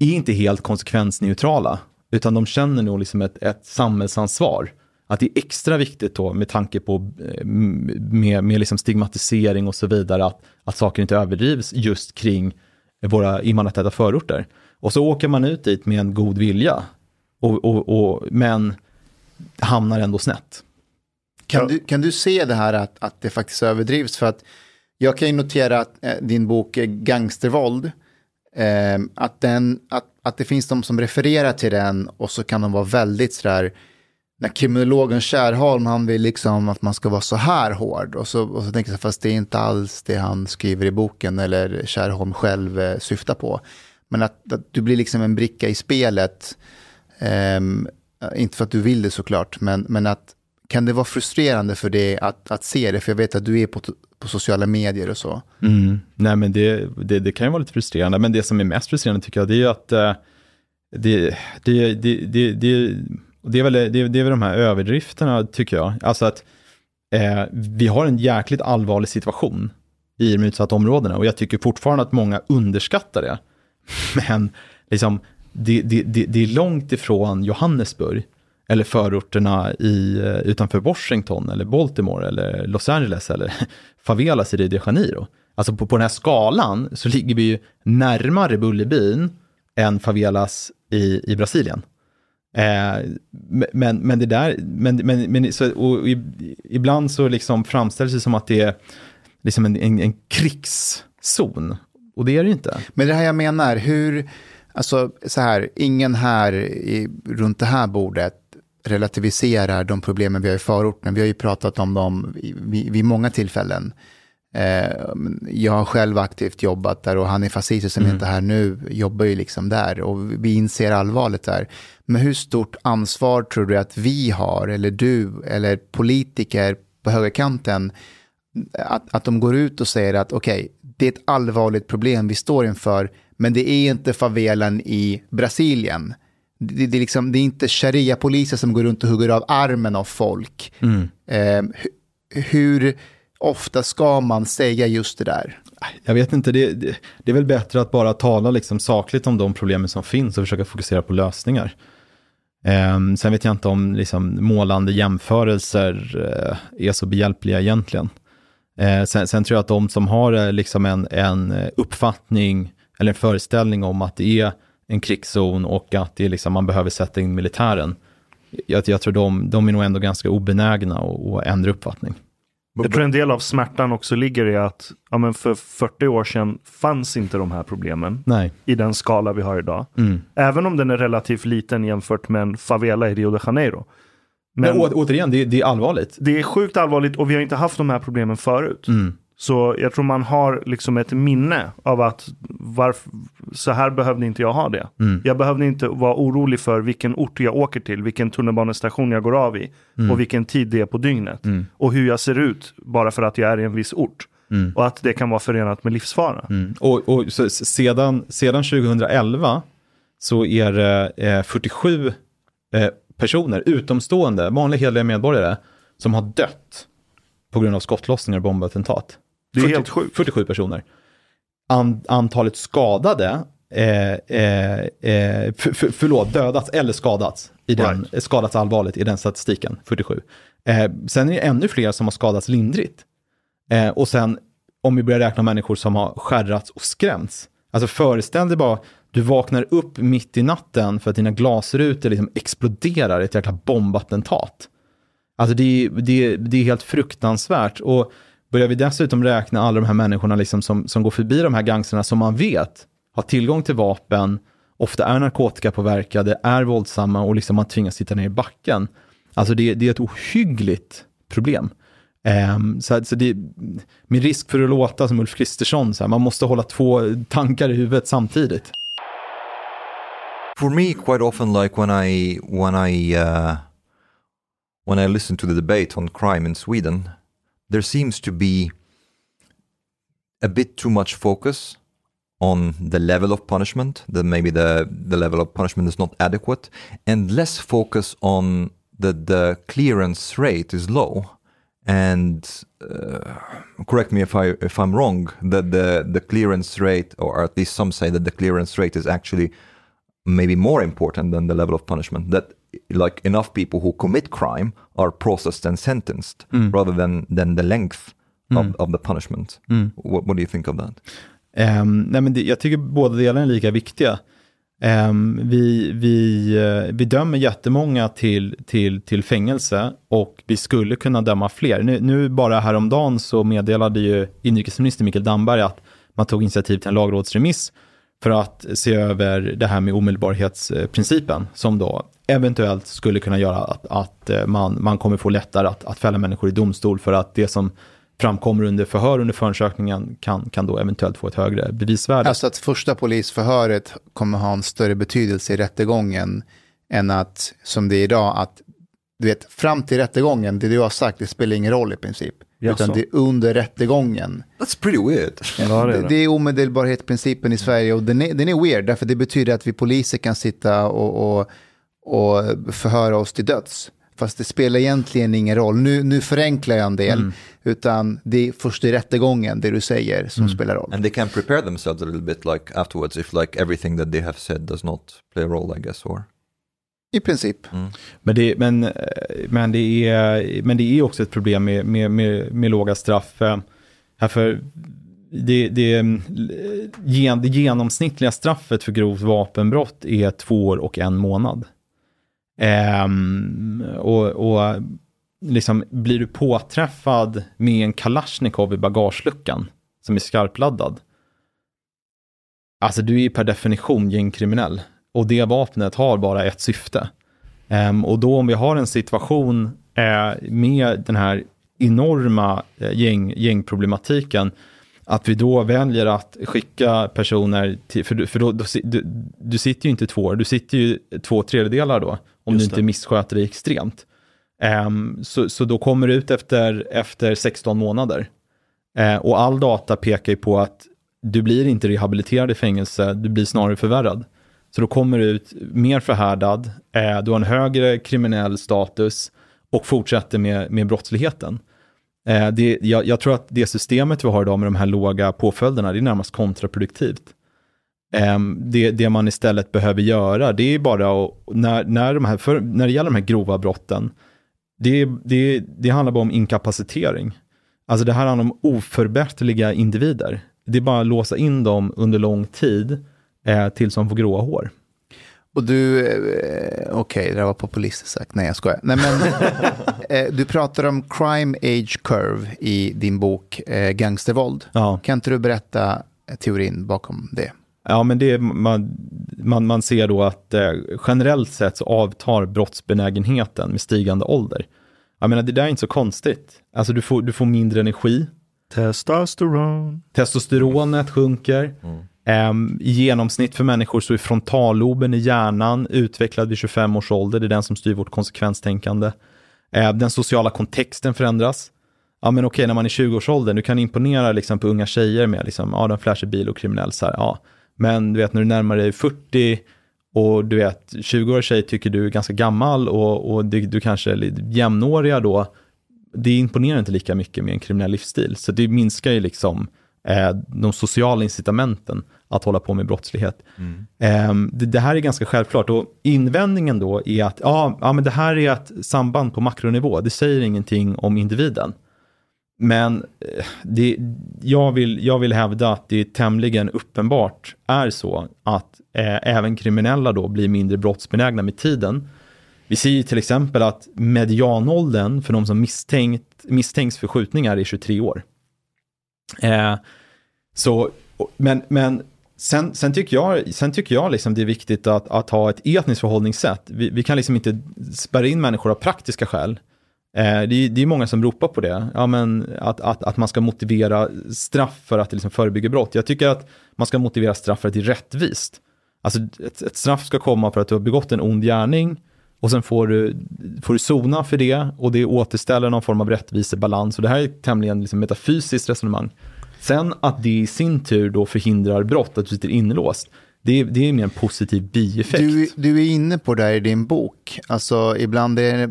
är inte helt konsekvensneutrala, utan de känner nog liksom ett, ett samhällsansvar. Att det är extra viktigt då med tanke på eh, med, med liksom stigmatisering och så vidare, att, att saker inte överdrivs just kring våra invandrartäta förorter. Och så åker man ut dit med en god vilja, och, och, och, men hamnar ändå snett. Kan, du, kan du se det här att, att det faktiskt överdrivs? För att jag kan ju notera att eh, din bok eh, Gangstervåld, eh, att, den, att, att det finns de som refererar till den och så kan de vara väldigt sådär, när kriminologen Kärholm, han vill liksom att man ska vara så här hård. Och så, och så tänker jag, fast det är inte alls det han skriver i boken eller Kärholm själv eh, syftar på. Men att, att du blir liksom en bricka i spelet, eh, inte för att du vill det såklart, men, men att kan det vara frustrerande för dig att, att se det? För jag vet att du är på, på sociala medier och så. Mm. Nej, men det, det, det kan ju vara lite frustrerande, men det som är mest frustrerande tycker jag, det är ju att eh, det, det, det, det, det, det, är väl, det, det är väl de här överdrifterna, tycker jag. Alltså att eh, vi har en jäkligt allvarlig situation i de utsatta områdena och jag tycker fortfarande att många underskattar det. Men liksom, det, det, det, det är långt ifrån Johannesburg eller förorterna i, eh, utanför Washington eller Baltimore eller Los Angeles eller favelas i Rio de Janeiro. Alltså på, på den här skalan så ligger vi ju närmare Bullerbyn än favelas i, i Brasilien. Eh, men, men det där, men, men, men så, och i, ibland så liksom framställs det som att det är liksom en, en, en krigszon. Och det är det inte. Men det här jag menar, hur, alltså så här, ingen här i, runt det här bordet relativiserar de problemen vi har i förorten. Vi har ju pratat om dem vid, vid många tillfällen. Eh, jag har själv aktivt jobbat där och han är fascist som Mm. inte är här nu jobbar ju liksom där och vi inser allvaret där. Men hur stort ansvar tror du att vi har, eller du, eller politiker på högerkanten, att, att de går ut och säger att okej, det är ett allvarligt problem vi står inför, men det är inte favelan i Brasilien. Det, det, är, liksom, det är inte sharia-poliser som går runt och hugger av armen av folk. Eh, hu- hur ofta ska man säga just det där? Jag vet inte, det, det, det är väl bättre att bara tala liksom sakligt om de problemen som finns och försöka fokusera på lösningar. Eh, sen vet jag inte om liksom, målande jämförelser eh, är så behjälpliga egentligen. Eh, sen, sen, tror jag att de som har eh, liksom en, en uppfattning eller en föreställning om att det är en krigszon och att det är liksom, man behöver sätta in militären. Jag, jag tror de, de är nog ändå ganska obenägna att ändra uppfattning. Jag tror en del av smärtan också ligger i att ja, men för 40 år sedan fanns inte de här problemen Nej. i den skala vi har idag. Mm. Även om den är relativt liten jämfört med en favela i Rio de Janeiro. Men, Men å, återigen, det, det, är allvarligt. Det är sjukt allvarligt och vi har inte haft de här problemen förut. Mm. Så jag tror man har liksom ett minne av att varför, så här behövde inte jag ha det. Mm. Jag behövde inte vara orolig för vilken ort jag åker till, vilken tunnelbanestation jag går av i Mm. och vilken tid det är på dygnet. Mm. Och hur jag ser ut bara för att jag är i en viss ort. Mm. Och att det kan vara förenat med livsfara. Mm. Och, och så, sedan, sedan 2011 så är det eh, 47 eh, personer, utomstående, vanliga hederliga medborgare, som har dött på grund av skottlossningar och bombattentat. Det är helt sjukt. 47 personer. An, antalet skadade, eh, eh, eh, för, för, förlåt, dödats eller skadats, i den, Right. skadats allvarligt i den statistiken, 47. Eh, sen är det ännu fler som har skadats lindrigt. Eh, och sen, om vi börjar räkna människor som har skärrats och skrämts. Alltså föreställ dig bara, du vaknar upp mitt i natten för att dina glasrutor liksom exploderar i ett jäkla bombattentat. Alltså det, är- det, är- det är helt fruktansvärt. Och börjar vi dessutom räkna alla de här människorna liksom som, som går förbi de här gangsterna som man vet har tillgång till vapen, ofta är narkotikapåverkade, är våldsamma och liksom man tvingas sitta ner i backen. Alltså det, det är ett ohyggligt problem. Um, så, så det, med risk för att låta som Ulf Kristersson, så här, man måste hålla två tankar i huvudet samtidigt. For me quite often like when i when i uh, when i listen to the debate on crime in sweden there seems to be a bit too much focus on the level of punishment that maybe the the level of punishment is not adequate and less focus on that the clearance rate is low. And uh, correct me if I if I'm wrong that the the clearance rate or at least some say that the clearance rate is actually maybe more important than the level of punishment that like enough people who commit crime are processed and sentenced rather than than the length of, of the punishment. What, what do you think of that? Um, nej men det, jag tycker båda delarna är lika viktiga. Ehm, vi, vi, eh, vi dömer jättemånga till, till, till fängelse och vi skulle kunna döma fler. Nu, nu bara häromdagen så meddelade ju inrikesminister Mikael Damberg att man tog initiativ till en lagrådsremiss för att se över det här med omedelbarhetsprincipen som då eventuellt skulle kunna göra att, att eh, man, man kommer få lättare att, att fälla människor i domstol för att det som framkommer under förhör under förundersökningen kan, kan då eventuellt få ett högre bevisvärde. Alltså att första polisförhöret kommer ha en större betydelse i rättegången än att, som det är idag, att du vet, fram till rättegången, det du har sagt, det spelar ingen roll i princip. Jaså? Utan det är under rättegången. that's pretty weird Ja, det är det, det. är omedelbarhetsprincipen i Sverige och den är, den är weird, därför det betyder att vi poliser kan sitta och, och, och förhöra oss till döds. Fast det spelar egentligen ingen roll. Nu, nu förenklar jag en del, utan det är först i rättegången, det du säger, som spelar roll. and they can prepare themselves a little bit like afterwards if like everything that they have said does not play a role i guess or i princip. Mm. Men det, men, men, det är, men det är också ett problem med, med, med, med låga straff. Eh, det, det, det genomsnittliga straffet för grovt vapenbrott är två år och en månad. Ehm, och, och liksom, blir du påträffad med en Kalashnikov i bagageluckan som är skarpladdad, alltså du är ju per definition gängkriminell. Och det vapnet har bara ett syfte. Ehm, och då om vi har en situation eh, med den här enorma eh, gäng, gängproblematiken, att vi då väljer att skicka personer till, för, du- för då, då, du, du sitter ju inte två år, du sitter ju två tredjedelar då, om du inte missköter dig extremt. Ehm, så, så då kommer du ut efter, efter 16 månader. Eh, och all data pekar ju på att du blir inte rehabiliterad i fängelse, du blir snarare förvärrad. Så då kommer du ut mer förhärdad, eh, du har en högre kriminell status och fortsätter med, med brottsligheten. Eh, det, jag, jag tror att det systemet vi har idag med de här låga påföljderna, det är närmast kontraproduktivt. Ehm, det, det man istället behöver göra, det är bara att, när, när, de här, för, när det gäller de här grova brotten, det, det, det handlar bara om inkapacitering. Alltså det här handlar om oförbätterliga individer. Det är bara att låsa in dem under lång tid eh, tills de får gråa hår. Och du, eh, okej, okay, det var populistiskt sagt. Nej, jag skojar. Nej, men, eh, du pratar om crime age curve i din bok eh, Gangstervåld. Ja. Kan inte du berätta teorin bakom det? Ja, men det är, man, man, man ser då att eh, generellt sett så avtar brottsbenägenheten med stigande ålder. Jag menar, det där är inte så konstigt. Alltså du får, du får mindre energi. Testosteron. Testosteronet sjunker. Mm. I genomsnitt för människor så är frontalloben i hjärnan utvecklad vid 25 års ålder. Det är den som styr vårt konsekvenstänkande. Ehm, den sociala kontexten förändras. Ja men okej, när man är 20-årsåldern, du kan imponera liksom, på unga tjejer med liksom, ja de flashig bil och kriminell så här, ja. Men du vet när du närmar dig 40 och du vet 20-årig tjej tycker du är ganska gammal och, och du, du kanske är jämnåriga då. Det imponerar inte lika mycket med en kriminell livsstil. Så det minskar ju liksom eh, de sociala incitamenten att hålla på med brottslighet. Mm. Eh, det, det, här är ganska självklart och invändningen då är att ja, ja, men det här är ett samband på makronivå. Det säger ingenting om individen. Men eh, det, jag, vill, jag vill hävda att det tämligen uppenbart är så att eh, även kriminella då blir mindre brottsbenägna med tiden. Vi ser till exempel att medianåldern för de som misstänkt, misstänks för skjutningar är 23 år. Eh, så, men men sen, sen tycker jag, sen tycker jag liksom det är viktigt att, att ha ett etniskt förhållningssätt. Vi, vi kan liksom inte spärra in människor av praktiska skäl. Eh, det, är, det är många som ropar på det, ja, men att, att, att man ska motivera straff för att liksom förebygga brott. Jag tycker att man ska motivera straff för att det är rättvist. Alltså ett, ett straff ska komma för att du har begått en ond gärning och sen får du, får du sona för det och det återställer någon form av rättvisebalans. Och det här är ett tämligen liksom metafysiskt resonemang. Sen att det i sin tur då förhindrar brott, att du sitter inlåst, det är, det är mer en positiv bieffekt. Du, du är inne på det här i din bok. Alltså ibland är det,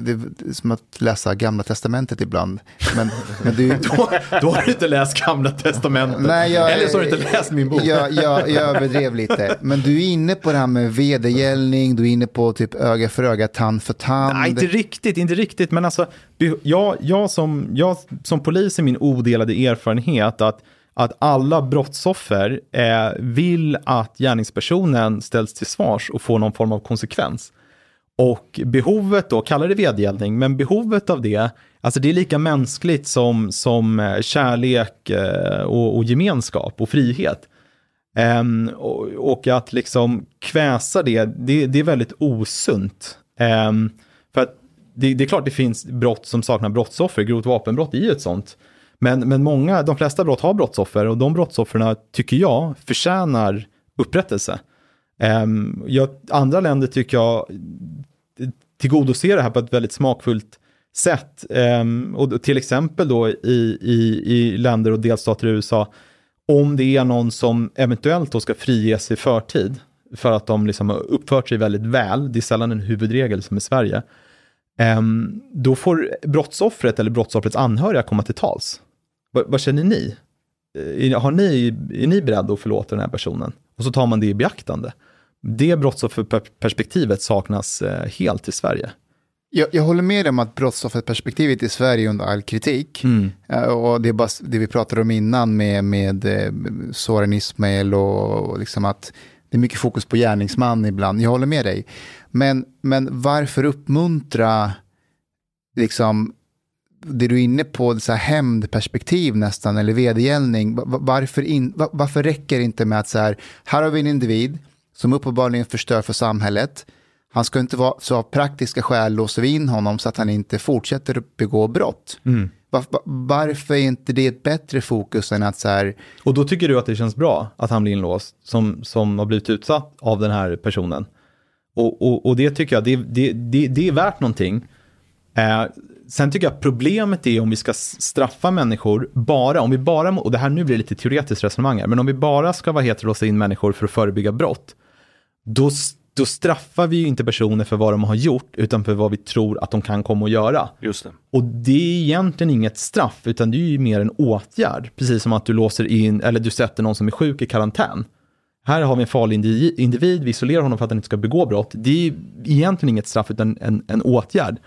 det är som att läsa gamla testamentet ibland. Men, men du, då, då har du inte läst gamla testamentet. Nej, jag, Eller så har du inte läst min bok. Jag, jag, jag överdrev lite. Men du är inne på det här med vedergällning, du är inne på typ öga för öga, tand för tand. Nej, inte riktigt, inte riktigt. Men alltså, jag, jag, som, jag som polis är min odelade erfarenhet att att alla brottsoffer eh, vill att gärningspersonen ställs till svars och får någon form av konsekvens. Och behovet då, kalla det vedergällning, men behovet av det, alltså det är lika mänskligt som, som eh, kärlek eh, och, och gemenskap och frihet. Um, och, och, att liksom kväsa det, det, det är väldigt osunt. Um, för att det, det, är klart det finns brott som saknar brottsoffer, grovt vapenbrott är ju ett sånt. Men, men många, de flesta brott har brottsoffer och de brottsoffren tycker jag förtjänar upprättelse. Um, jag, andra länder tycker jag tillgodoser det här på ett väldigt smakfullt sätt. Um, och till exempel då i, i, i länder och delstater i USA, om det är någon som eventuellt då ska friges i förtid, för att de liksom har uppfört sig väldigt väl, det är sällan en huvudregel som i Sverige, um, då får brottsoffret eller brottsoffrets anhöriga komma till tals. Vad, känner ni? Eh, har ni? Är ni beredda att förlåta den här personen? Och så tar man det i beaktande. Det brottsofferperspektivet saknas eh, helt i Sverige. Jag, jag, håller med om att brottsofferperspektivet i Sverige är under all kritik. Mm. Och det är bara det vi pratade om innan med, med eh, Soran Ismail och, och liksom att det är mycket fokus på gärningsman ibland. Jag håller med dig. Men, men varför uppmuntra liksom det du är inne på, så här hämndperspektiv nästan, eller vedergällning, varför, in, varför räcker det inte med att så här, här har vi en individ som uppenbarligen förstör för samhället, han ska inte vara, så av praktiska skäl låser vi in honom så att han inte fortsätter att begå brott. Mm. Var, varför är inte det ett bättre fokus än att så här... Och då tycker du att det känns bra att han blir inlåst, som, som har blivit utsatt av den här personen. Och, och, och det tycker jag, det, det, det, det är värt någonting. Eh, sen tycker jag problemet är om vi ska straffa människor bara, om vi bara, och det här nu blir lite teoretiskt resonemang här, men om vi bara ska vara låsa in människor för att förebygga brott, då, då straffar vi ju inte personer för vad de har gjort, utan för vad vi tror att de kan komma att göra. Just det. Och det är egentligen inget straff, utan det är ju mer en åtgärd, precis som att du låser in, eller du sätter någon som är sjuk i karantän. här har vi en farlig indi- individ, vi isolerar honom för att han inte ska begå brott. Det är egentligen inget straff utan en, en åtgärd.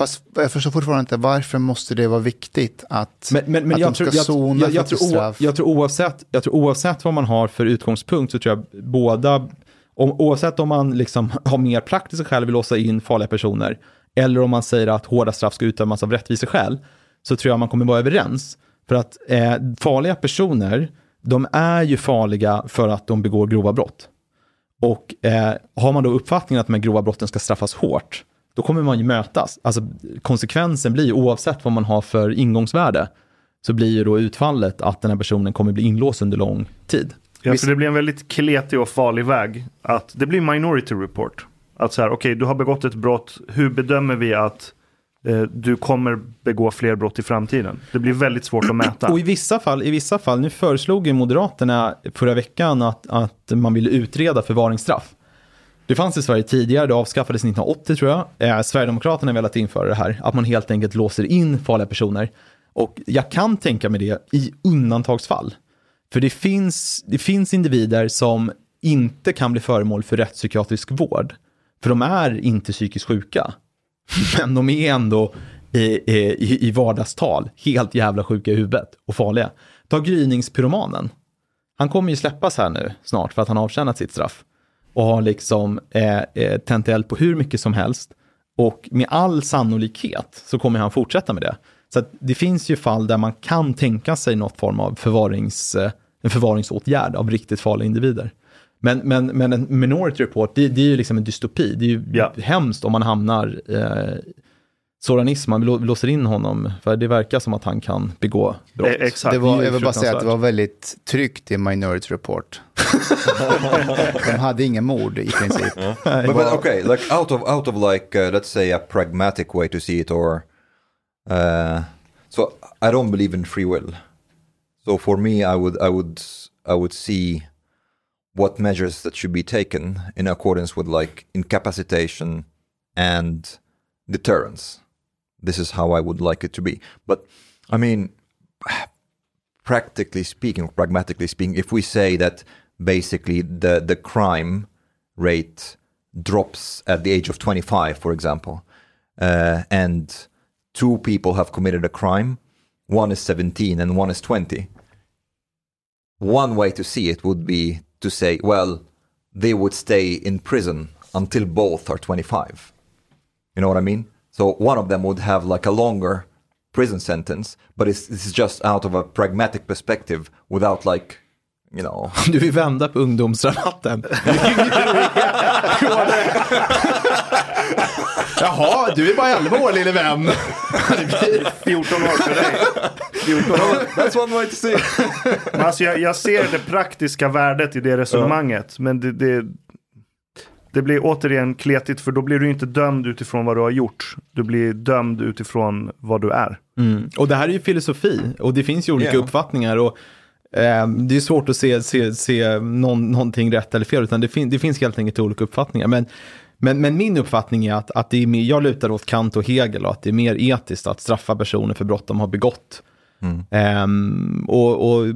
Fast jag förstår fortfarande inte varför måste det vara viktigt att, Men, men, men att jag, de ska tror, jag, sona jag, för jag, få tror, o- straff? jag, tror oavsett, jag tror oavsett vad man har för utgångspunkt så tror jag båda, om, oavsett om man liksom har mer praktiska skäl vill låsa in farliga personer, eller om man säger att hårda straff ska utdömas av rättviseskäl, så tror jag man kommer vara överens. För att eh, farliga personer, de är ju farliga för att de begår grova brott. Och eh, har man då uppfattningen att de här grova brotten ska straffas hårt, då kommer man ju mötas. Alltså konsekvensen blir, oavsett vad man har för ingångsvärde, så blir ju då utfallet att den här personen kommer bli inlåst under lång tid. Ja, för det blir en väldigt kletig och farlig väg. Att det blir minority report. Att så här, okej, du har begått ett brott. Hur bedömer vi att eh, du kommer begå fler brott i framtiden? Det blir väldigt svårt att mäta. Och i vissa fall, i vissa fall, nu föreslog ju Moderaterna förra veckan att, att man ville utreda förvaringsstraff. Det fanns i Sverige tidigare, det avskaffades 1980 tror jag. Eh, Sverigedemokraterna har velat införa det här, att man helt enkelt låser in farliga personer. Och jag kan tänka mig det i undantagsfall. För det finns, det finns individer som inte kan bli föremål för rättspsykiatrisk vård. För de är inte psykiskt sjuka. Men de är ändå i, i, i vardagstal helt jävla sjuka i huvudet och farliga. Ta gryningspyromanen. Han kommer ju släppas här nu snart för att han har avtjänat sitt straff. Och har liksom eh, eh, tänt eld på hur mycket som helst. Och med all sannolikhet så kommer han fortsätta med det. Så det finns ju fall där man kan tänka sig något form av förvarings, eh, en förvaringsåtgärd av riktigt farliga individer. Men, men, men en minority report, det, det är ju liksom en dystopi. Det är ju Ja. hemskt om man hamnar eh, Soranism, man lå- låser in honom, för det verkar som att han kan begå brott. Eh, exakt. Det var, jag vill bara säga att det var väldigt tryggt i Minority Report. De hade ingen mord i princip. But, but okay, like out of out of like uh, let's say a pragmatic way to see it, or uh, so I don't believe in free will. So for me, I would I would I would see what measures that should be taken in accordance with like incapacitation and deterrence. This is how I would like it to be. But I mean, practically speaking, pragmatically speaking, if we say that basically the the crime rate drops at the age of 25, for example, uh, and two people have committed a crime, one is 17 and one is 20. One way to see it would be to say, well, they would stay in prison until both are 25. You know what I mean? So one of them would have like a longer prison sentence, but it's, this is just out of a pragmatic perspective without like, you know, Du vill vända på ungdomsrabatten. Jaha, du är bara 11 år lille vän. 14 år för dig. 14 år. that's one way to see alltså jag, jag ser det praktiska värdet i det resonemanget. Men det, det, det blir återigen kletigt för då blir du inte dömd utifrån vad du har gjort. Du blir dömd utifrån vad du är. Mm. Och det här är ju filosofi och det finns ju olika Ja. uppfattningar. Och, eh, det är svårt att se, se, se någon, någonting rätt eller fel, utan det, fin, det finns helt enkelt olika uppfattningar. Men, men, men min uppfattning är att, att det är mer, jag lutar åt Kant och Hegel och att det är mer etiskt att straffa personer för brott de har begått. Mm. Ehm, och, och,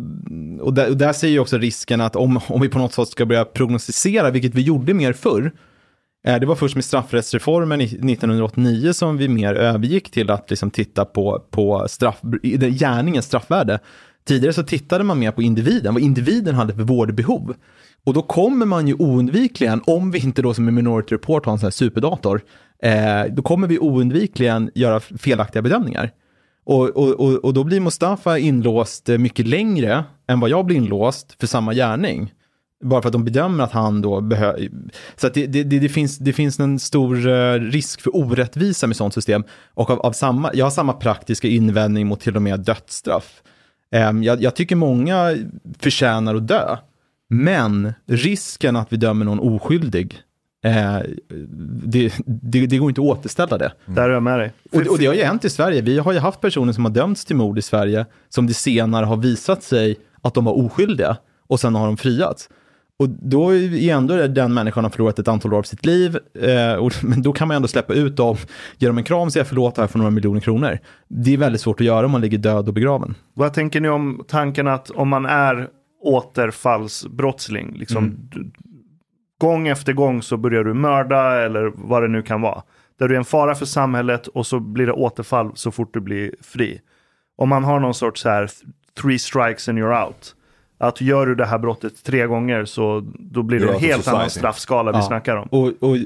och, där, och där ser ju också risken att om, om vi på något sätt ska börja prognostisera, vilket vi gjorde mer förr, eh, Det var först med straffrättsreformen 1989 som vi mer övergick till att liksom titta på, på straff, gärningens straffvärde. Tidigare så tittade man mer på individen, vad individen hade för vårdbehov. Och då kommer man ju oundvikligen, om vi inte då som i Minority Report har en sån här superdator, eh, då kommer vi oundvikligen göra felaktiga bedömningar. Och, och, och, och då blir Mustafa inlåst eh, mycket längre än vad jag blir inlåst för samma gärning. Bara för att de bedömer att han då behöver... Så att det, det, det, det, finns, det finns en stor eh, risk för orättvisa med sånt system. Och av, av samma, jag har samma praktiska invändning mot till och med dödsstraff. Ehm, jag, jag tycker många förtjänar att dö. Men risken att vi dömer någon oskyldig, eh, det, det, det går inte att återställa det. Där är jag med dig. Och, och det har ju hänt i Sverige. Vi har ju haft personer som har dömts till mord i Sverige som det senare har visat sig att de var oskyldiga och sen har de friats. Och då är ändå den människan har förlorat ett antal år av sitt liv, eh, och, men då kan man ändå släppa ut dem, ge dem en kram, säga förlåt här för några miljoner kronor. Det är väldigt svårt att göra om man ligger död och begraven. Vad tänker ni om tanken att om man är återfallsbrottsling. Liksom, du, gång efter gång så börjar du mörda eller vad det nu kan vara. Där du är en fara för samhället och så blir det återfall så fort du blir fri. Om man har någon sorts så här three strikes and you're out. Att gör du det här brottet tre gånger så då blir det en helt annan straffskala vi Ja. snackar om. Och, och,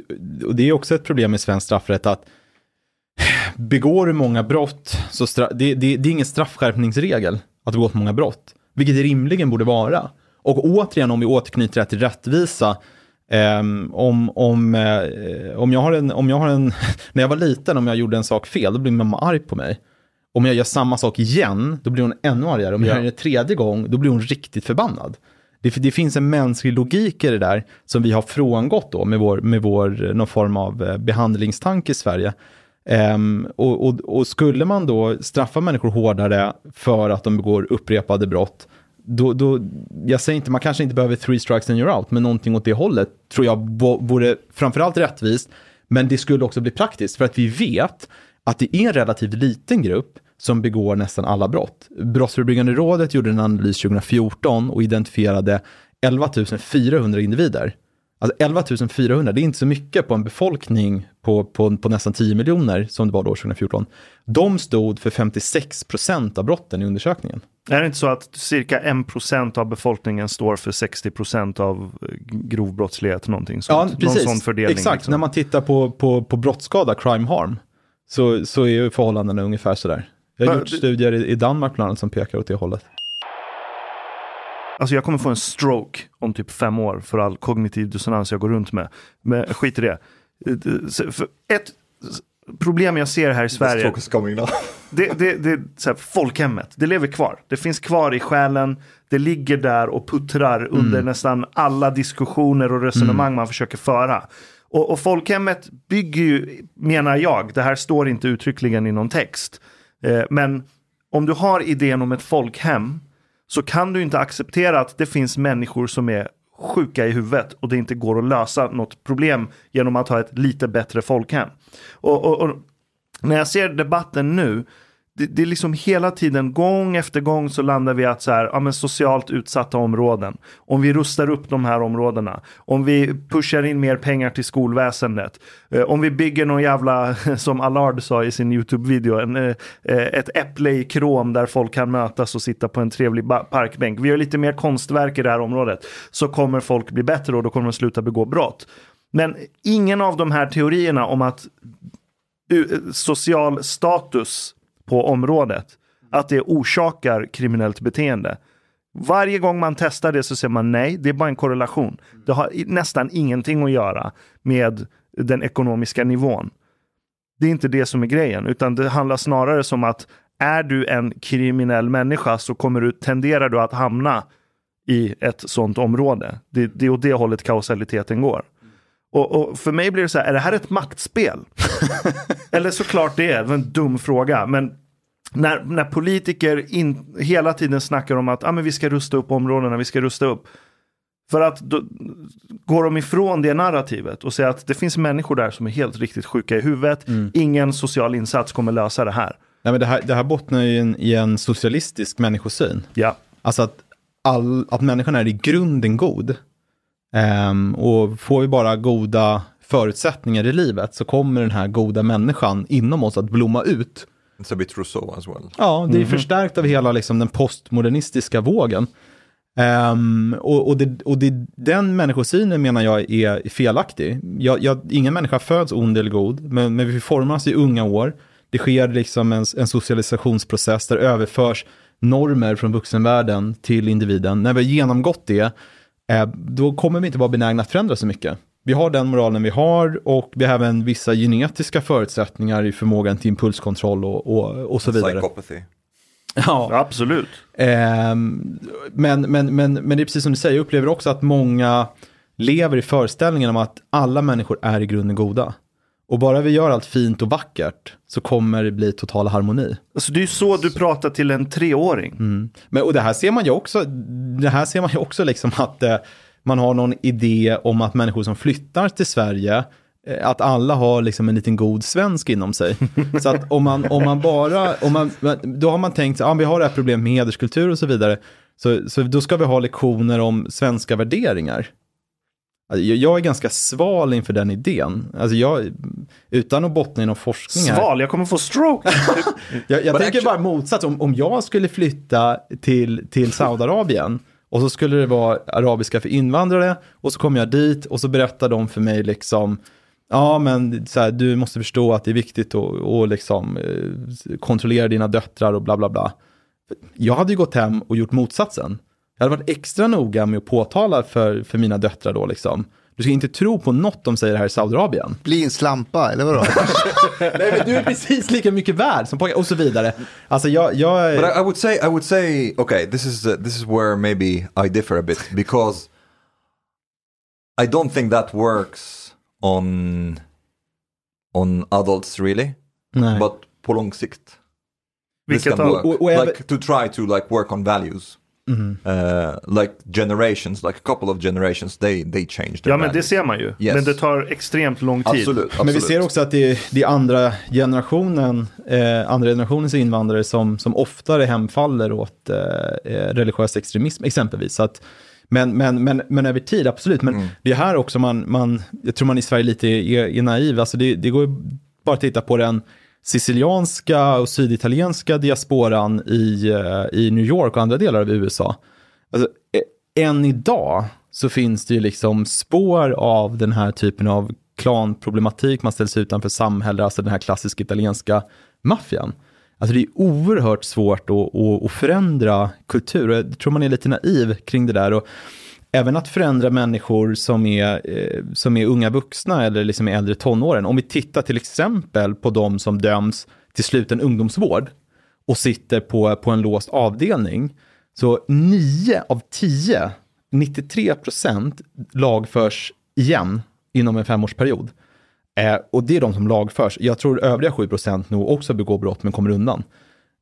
och det är också ett problem med svensk straffrätt att begår du många brott så stra- det, det, det är ingen straffskärpningsregel att begå många brott, vilket det rimligen borde vara. Och återigen om vi återknyter det till rättvisa, ehm, om, eh, om jag har en, om jag har en, när jag var liten, om jag gjorde en sak fel, då blir mamma arg på mig. Om jag gör samma sak igen, då blir hon ännu argare. Om jag Ja. gör det tredje gång, då blir hon riktigt förbannad. Det, det finns en mänsklig logik i det där som vi har frångått då med vår, med vår någon form av eh, behandlingstanke i Sverige. Ehm, och, och, och skulle man då straffa människor hårdare för att de begår upprepade brott, då, då, jag säger inte, man kanske inte behöver three strikes and you're out, men någonting åt det hållet tror jag vore framförallt rättvist, men det skulle också bli praktiskt, för att vi vet att det är en relativt liten grupp som begår nästan alla brott. Brottsförebyggande rådet gjorde en analys 2014 och identifierade 11 400 individer. Alltså 11 400, det är inte så mycket på en befolkning på, på, på nästan 10 miljoner som det var då 2014. De stod för 56 procent av brotten i undersökningen. Är det inte så att cirka 1% av befolkningen står för 60% av eh, grov brottslighet? Någonting sånt. Någon sån fördelning. Exakt, liksom. när man tittar på, på, på brottsskada, crime harm, så, så är ju förhållandena ungefär sådär. Jag har Men gjort studier i, i Danmark bland annat som pekar åt det hållet. Alltså jag kommer få en stroke om typ fem år för all kognitiv dissonans jag går runt med. Men skit i det. Eh, för Ett problem jag ser här i Sverige. Det, det, det är så här, folkhemmet, det lever kvar. Det finns kvar i själen. Det ligger där och puttrar under nästan alla diskussioner och resonemang man försöker föra. Och, och folkhemmet bygger ju, menar jag, det här står inte uttryckligen i någon text. Eh, men om du har idén om ett folkhem så kan du inte acceptera att det finns människor som är sjuka i huvudet och det inte går att lösa något problem genom att ha ett lite bättre folkhem. Och, och, och när jag ser debatten nu, det, det är liksom hela tiden, gång efter gång så landar vi att så här, ja men socialt utsatta områden. Om vi rustar upp de här områdena. Om vi pushar in mer pengar till skolväsendet. Eh, om vi bygger någon jävla, som Allard sa i sin YouTube-video, en, eh, eh ett äpple i krom där folk kan mötas och sitta på en trevlig parkbänk. Vi gör lite mer konstverk i det här området. Så kommer folk bli bättre och då kommer de sluta begå brott. Men ingen av de här teorierna om att social status på området. Att det orsakar kriminellt beteende. Varje gång man testar det så säger man nej, det är bara en korrelation. Det har nästan ingenting att göra med den ekonomiska nivån. Det är inte det som är grejen, utan det handlar snarare som att är du en kriminell människa så kommer du, tenderar du att hamna i ett sånt område. Det, det är åt det hållet kausaliteten går. Och, och för mig blir det så här, är det här ett maktspel? Eller såklart det är, det var en dum fråga. Men när, när politiker in, hela tiden snackar om att ah, men vi ska rusta upp områdena, vi ska rusta upp. För att då går de ifrån det narrativet och säger att det finns människor där som är helt riktigt sjuka i huvudet. Ingen social insats kommer lösa det här. Nej, men det, här, det här bottnar ju i en, i en socialistisk människosyn. Ja, Alltså att, all, att människan är i grunden god. Ehm, och får vi bara goda förutsättningar i livet så kommer den här goda människan inom oss att blomma ut. It's a bit Rousseau as well. Ja, det är förstärkt av hela liksom, den postmodernistiska vågen. Ehm, och, och, det, och det, den människosynen menar jag är felaktig. Jag, jag, ingen människa föds ond eller god, men, men vi formas i unga år. Det sker liksom en, en socialisationsprocess där överförs normer från vuxenvärlden till individen. När vi har genomgått det, då kommer vi inte vara benägna att förändra så mycket. Vi har den moralen vi har och vi har även vissa genetiska förutsättningar i förmågan till impulskontroll och, och, och så vidare. Psychopathy. Ja, absolut. Ehm, men, men, men, men det är precis som du säger, jag upplever också att många lever i föreställningen om att alla människor är i grunden goda. Och bara vi gör allt fint och vackert så kommer det bli total harmoni. Alltså det är ju så du pratar till en treåring. Men, och det här ser man ju också, det här ser man ju också liksom att eh, man har någon idé om att människor som flyttar till Sverige, eh, att alla har liksom en liten god svensk inom sig. Så att om man, om man bara, om man, då har man tänkt, ja vi har det här problemet med hederskultur och så vidare. Så, så då ska vi ha lektioner om svenska värderingar. Alltså, jag- är ganska sval inför den idén. Alltså jag, utan att bottna i någon forskning här. Sval, jag kommer få stroke. Jag, jag tänker bara motsats. Om, om jag skulle flytta till, till Saudiarabien och så skulle det vara arabiska för invandrare och så kommer jag dit och så berättar de för mig liksom Ja, men så här, du måste förstå att det är viktigt att att liksom, eh, kontrollera dina döttrar och bla bla bla. Jag hade ju gått hem och gjort motsatsen. Jag hade varit extra noga med att påtala för, för mina döttrar då liksom. Du ska inte tro på något de säger här i Saudiarabien. Bli en slampa, eller vadå? Nej, men du är precis lika mycket värd som pojkar och så vidare. Alltså jag, jag But I, I would say I would say okay, this is uh, this is where maybe I differ a bit because I don't think that works on on adults really, Nej. but på lång sikt. This Vilket can av- work. Och- och även- like to try to like work on values. Uh, like generations, like a couple of generations, they they change. their Ja, men det ser man ju. Yes. Men det tar extremt lång tid. Absolut, absolut. Men vi ser också att det är, det är andra generationen, eh, andra generationens invandrare som, som oftare hemfaller åt eh, eh, religiös extremism exempelvis. Så att, men, men, men, men över tid, absolut. Men det är här också man, man, jag tror man i Sverige lite är, är naiv. Alltså det, det går ju bara att titta på den sicilianska och syditalienska diasporan i, eh, i New York och andra delar av USA. Alltså, eh, än idag så finns det ju liksom spår av den här typen av klanproblematik, man ställs utanför samhället, alltså den här klassiska italienska maffian. Alltså det är oerhört svårt att, att, att förändra kultur och jag tror man är lite naiv kring det där. Och även att förändra människor som är, eh, som är unga vuxna eller liksom är äldre tonåren. Om vi tittar till exempel på de som döms till sluten ungdomsvård och sitter på, på en låst avdelning. Så 9 av 10, 93 procent lagförs igen inom en femårsperiod. Eh, och det är de som lagförs. Jag tror övriga 7 procent nog också begår brott men kommer undan.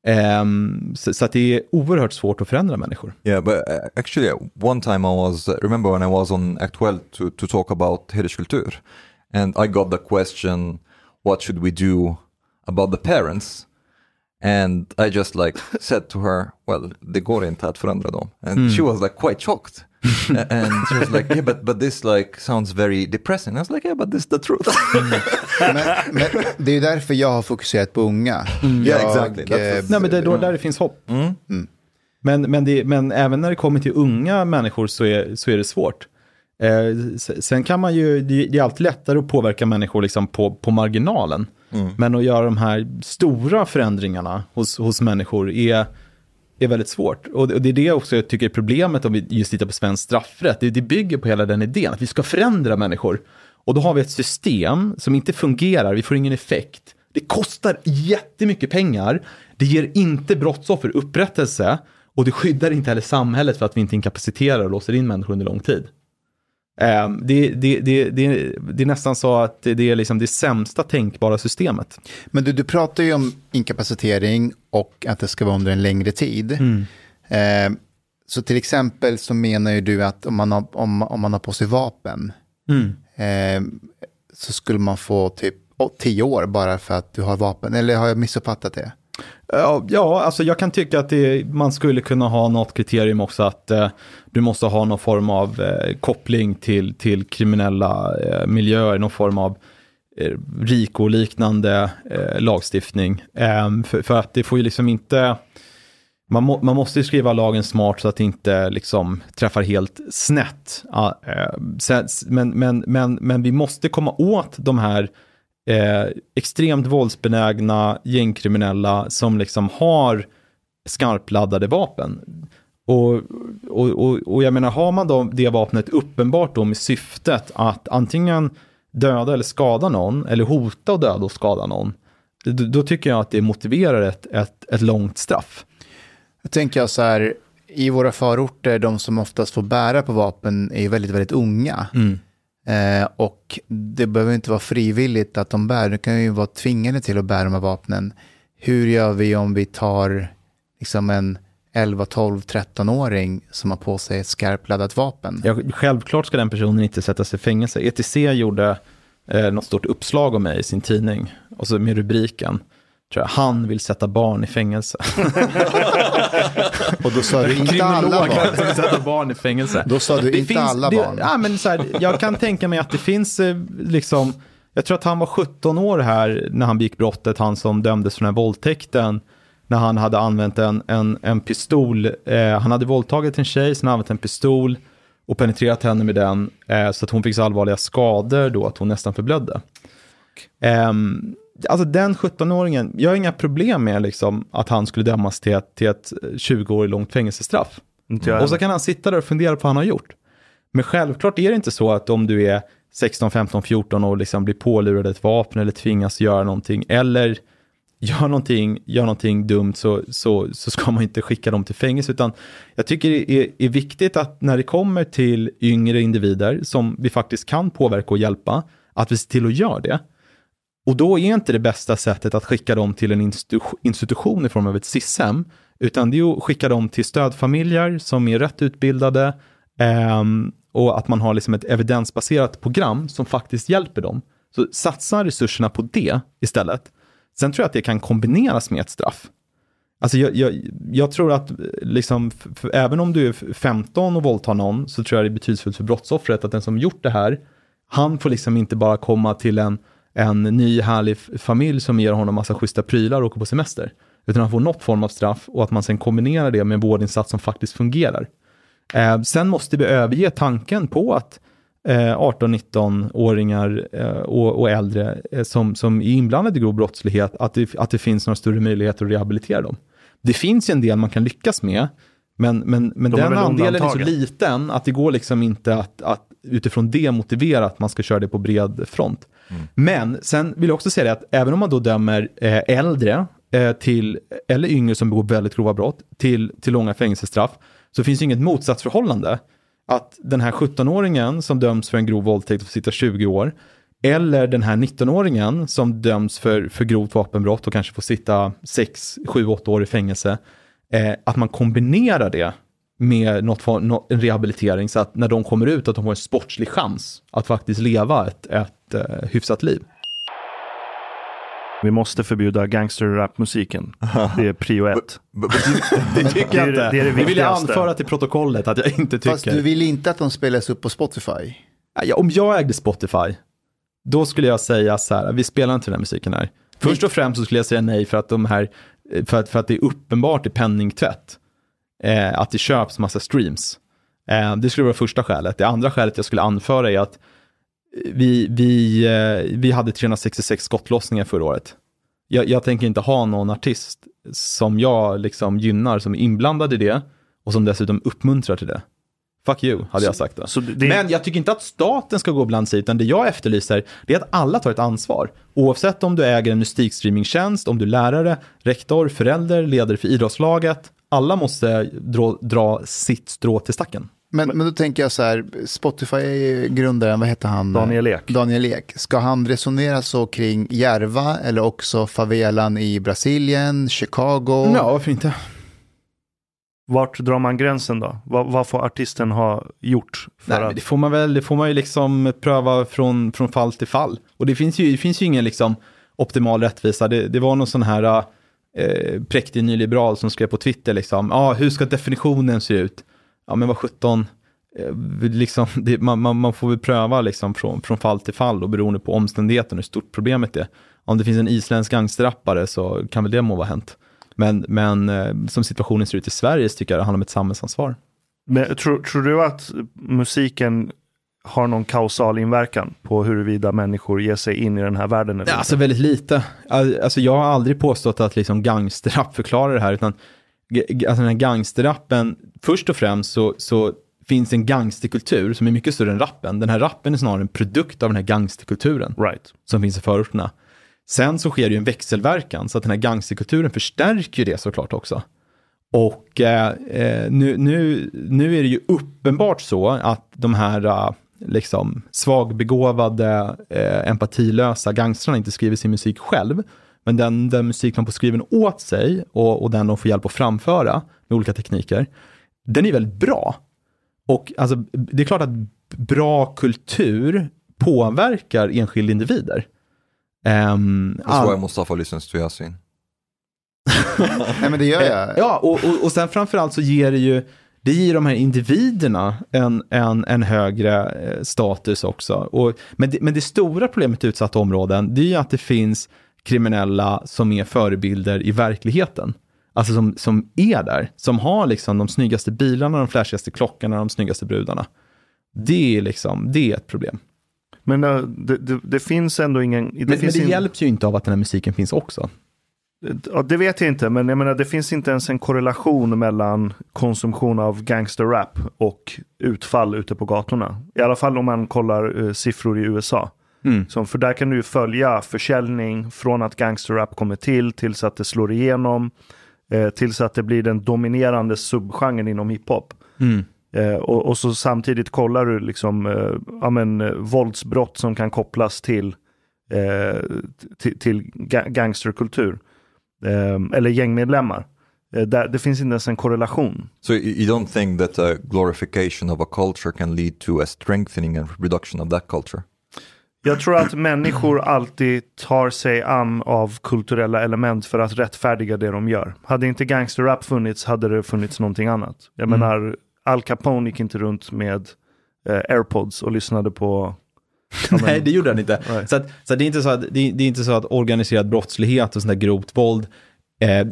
Um, så, så att det är oerhört svårt att förändra människor. Yeah, but uh, actually, one time I was, uh, remember when I was on Aktuell to, to talk about hederskultur, and I got the question, what should we do about the parents? And I just like said to her, well, det går inte att förändra dem. And she was like quite shocked. And she was like, yeah, but, but this like sounds very depressing. I was like, yeah, but this is the truth. men, men det är ju därför jag har fokuserat på unga. Yeah, exactly. Eh, Nej, men det är då där det finns hopp. Men, men, det, men även när det kommer till unga människor så är, så är det svårt. Eh, sen kan man ju, det, är alltid lättare att påverka människor liksom på, på marginalen. Men att göra de här stora förändringarna hos, hos människor är, är väldigt svårt. Och det, och det är det också jag tycker är problemet om vi just tittar på svensk straffrätt. Det, det bygger på hela den idén, att vi ska förändra människor. Och då har vi ett system som inte fungerar, vi får ingen effekt. Det kostar jättemycket pengar, det ger inte brottsoffer upprättelse och det skyddar inte heller samhället för att vi inte inkapaciterar och låser in människor under lång tid. Eh, Det, det, det, det, det är nästan så att det är liksom det sämsta tänkbara systemet. Men du, du pratar ju om inkapacitering och att det ska vara under en längre tid. Eh, så till exempel så menar ju du att om man har, om, om man har på sig vapen eh, så skulle man få typ å- tio år bara för att du har vapen. Eller har jag missuppfattat det? Eh, ja, alltså jag kan tycka att det, man skulle kunna ha något kriterium också att eh, du måste ha någon form av eh, koppling till, till kriminella eh, miljöer, någon form av eh, RIKO-liknande eh, lagstiftning. Eh, för, för att det får ju liksom inte, man, må, man måste ju skriva lagen smart så att det inte liksom träffar helt snett. Eh, sen, men, men, men, men vi måste komma åt de här eh, extremt våldsbenägna gängkriminella som liksom har skarpladdade vapen. Och, och, och, och jag menar, har man då det vapnet uppenbart då med syftet att antingen döda eller skada någon, eller hota att döda och skada någon, då, då tycker jag att det motiverar ett, ett, ett långt straff. Jag tänker så här, i våra förorter, de som oftast får bära på vapen är väldigt, väldigt unga. Eh, och det behöver inte vara frivilligt att de bär, det kan ju vara tvingade till att bära de här vapnen. Hur gör vi om vi tar liksom en 11, 12, 13-åring som har på sig ett skarpladdat vapen? Ja, självklart ska den personen inte sättas i fängelse. ETC gjorde eh, något stort uppslag om mig i sin tidning, och så med rubriken tror jag, han vill sätta barn i fängelse. Och då sa du inte alla barn. som sätta barn i fängelse. Då sa du Det inte alla det, barn. Ja, men så här, jag kan tänka mig att det finns eh, liksom, jag tror att han var 17 år här när han begick brottet, han som dömdes för den här våldtäkten. När han hade använt en, en, en pistol, eh, han hade våldtagit en tjej, sen använt en pistol och penetrerat henne med den, eh, så att hon fick så allvarliga skador då att hon nästan förblödde. Ehm, alltså den 17-åringen, jag har inga problem med liksom, att han skulle dömas till ett, till ett 20-årig långt fängelsestraff. Inte jag Och så kan han sitta där och fundera på vad han har gjort. Men självklart är det inte så att om du är 16, 15, 14 och liksom blir pålurad ett vapen eller tvingas göra någonting eller gör någonting, gör någonting dumt så, så, så ska man inte skicka dem till fängelse. Utan jag tycker det är, är viktigt att när det kommer till yngre individer som vi faktiskt kan påverka och hjälpa, att vi ser till att göra det. Och då är inte det bästa sättet att skicka dem till en institu- institution i form av ett SIS-hem, utan det är att skicka dem till stödfamiljer som är rätt utbildade eh, och att man har liksom ett evidensbaserat program som faktiskt hjälper dem. Så satsa resurserna på det istället. Sen tror jag att det kan kombineras med ett straff. Alltså jag, jag, jag tror att liksom, även om du är 15 och våldtar någon så tror jag det är betydelsefullt för brottsoffret att den som gjort det här, han får liksom inte bara komma till en, en ny härlig familj som ger honom massa schyssta prylar och åker på semester. Utan han får något form av straff och att man sen kombinerar det med en vårdinsats som faktiskt fungerar. Eh, sen måste vi överge tanken på att eh, 18-19-åringar eh, och, och äldre eh, som, som är inblandade i grov brottslighet, att det, att det finns några större möjligheter att rehabilitera dem. Det finns ju en del man kan lyckas med, men, men, men De den andelen är så liten att det går liksom inte att, att utifrån det motivera att man ska köra det på bred front. Men sen vill jag också säga det att även om man då dömer eh, äldre eh, till, eller yngre som begår väldigt grova brott till, till långa fängelsestraff, så finns det inget motsatsförhållande. Att den här 17-åringen som döms för en grov våldtäkt får sitta 20 år, eller den här 19-åringen som döms för, för grovt vapenbrott och kanske får sitta 6, 7, 8 år i fängelse, eh, att man kombinerar det med något, något, en rehabilitering så att när de kommer ut att de får en sportslig chans att faktiskt leva ett, ett eh, hyfsat liv. Vi måste förbjuda gangsterrapmusiken. Det är prio ett. Det tycker jag Det är- inte. det är det vill jag anföra till protokollet att jag inte Fast tycker. du vill inte att de spelas upp på Spotify? Ja, om jag ägde Spotify, då skulle jag säga så här, vi spelar inte den här musiken här. Först och främst så skulle jag säga nej för att de här, för att, för att det är uppenbart i penningtvätt. Eh, att det köps massa streams. Eh, det skulle vara första skälet. Det andra skälet jag skulle anföra är att vi, vi, eh, vi hade 366 skottlossningar förra året. Jag, jag tänker inte ha någon artist som jag liksom gynnar som är inblandad i det och som dessutom uppmuntrar till det. Fuck you, hade jag sagt då. Så det, Men jag tycker inte att staten ska gå och blanda sig, utan det jag efterlyser det är att alla tar ett ansvar. Oavsett om du äger en musikstreamingtjänst, om du är lärare, rektor, förälder, ledare för idrottslaget. Alla måste dra, dra sitt strå till stacken. Men, men då tänker jag så här, Spotify-grundaren, vad heter han? Daniel Ek. Daniel Ek. Ska han resonera så kring Järva eller också favelan i Brasilien, Chicago? Ja, varför inte? vart drar man gränsen då? Vad, vad får artisten ha gjort? För Nej, men att, det får man väl, det får man ju liksom pröva från, från fall till fall. Och det finns ju, det finns ju ingen liksom optimal rättvisa. Det, det var någon sån här eh, präktig nyliberal som skrev på Twitter liksom, ja, ah, hur ska definitionen se ut? Ja, men vad 17, eh, liksom, det, man, man, man får väl pröva liksom från, från fall till fall och beroende på omständigheten hur stort problemet är. Om det finns en isländsk gangsterrappare så kan väl det må vara hänt. Men, men eh, som situationen ser ut i Sverige så tycker jag det handlar om ett samhällsansvar. men, tror, tror du att musiken har någon kausal inverkan på huruvida människor ger sig in i den här världen? Eller Ja, alltså väldigt lite. Al- Alltså jag har aldrig påstått att liksom gangsterrap förklarar det här, utan alltså den här gangsterrappen, först och främst så, så finns en gangsterkultur som är mycket större än rappen. Den här rappen är snarare en produkt av den här gangsterkulturen Right. som finns i förorterna. Sen så sker det ju en växelverkan, så att den här gangsterkulturen förstärker ju det såklart också. Och eh, eh, nu, nu, nu är det ju uppenbart så att de här eh, liksom svagbegåvade, eh, empatilösa gangstrarna inte skriver sin musik själv, men den, den musik de får skriven åt sig och, och den de får hjälp att framföra med olika tekniker, den är väldigt bra. Och alltså, det är klart att bra kultur påverkar enskilda individer. Um, that's why Mustafa listens to Yasin. Nej, men det gör jag. Ja, och, och, och sen framförallt så ger det ju, det ger de här individerna en, en, en högre eh, status också. Och, men, det, men det stora problemet i utsatta områden, det är ju att det finns kriminella som är förebilder i verkligheten. Alltså som, som är där, som har liksom de snyggaste bilarna, de flashigaste klockorna, de snyggaste brudarna. Det är liksom, det är ett problem. Men äh, det, det, det finns ändå ingen... Det Men, men det in- hjälps ju inte av att den här musiken finns också. Ja, det vet jag inte, men jag menar det finns inte ens en korrelation mellan konsumtion av gangsterrap och utfall ute på gatorna. I alla fall om man kollar eh, siffror i USA. Mm. Så, för där kan du ju följa försäljning från att gangsterrap kommer till, tills att det slår igenom, eh, tills att det blir den dominerande subgenren inom hiphop. Mm. Eh, och, och så samtidigt kollar du liksom, eh, ja, men, eh, våldsbrott som kan kopplas till, eh, till, till ga- gangsterkultur. Eh, eller gängmedlemmar. Eh, där, det finns inte ens en korrelation. So you don't think that a glorification of a culture can lead to a strengthening and reduction of that culture? Jag tror att människor alltid tar sig an av kulturella element för att rättfärdiga det de gör. Hade inte gangsterrap funnits hade det funnits någonting annat. Jag menar, Al Capone gick inte runt med eh, airpods och lyssnade på... Nej, det gjorde han inte. Nej. Så, att, så att det, är inte så att, det, är, det är inte så att organiserad brottslighet och sånt där grovt våld eh,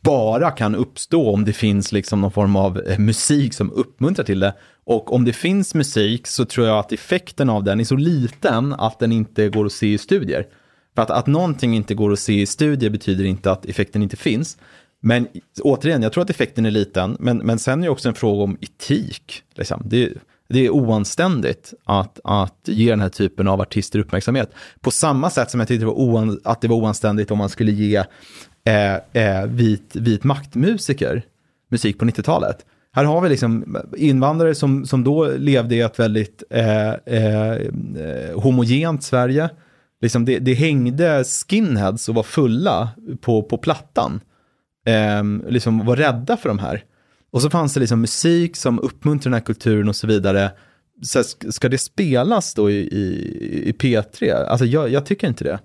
bara kan uppstå om det finns liksom någon form av eh, musik som uppmuntrar till det. Och om det finns musik så tror jag att effekten av den är så liten att den inte går att se i studier. För att, att någonting inte går att se i studier betyder inte att effekten inte finns. Men återigen, jag tror att effekten är liten, men, men sen är det också en fråga om etik. Liksom. Det, det är oanständigt att, att ge den här typen av artister uppmärksamhet. På samma sätt som jag tyckte det var oan, att det var oanständigt om man skulle ge eh, eh, vit, vit maktmusiker musik på 90-talet. Här har vi liksom invandrare som, som då levde i ett väldigt eh, eh, homogent Sverige. Liksom det, det hängde skinheads och var fulla på, på plattan. Eh, liksom var rädda för de här. Och så fanns det liksom musik som uppmuntrar den här kulturen och så vidare. Så ska det spelas då i, i, i P3? Alltså jag, jag tycker inte det.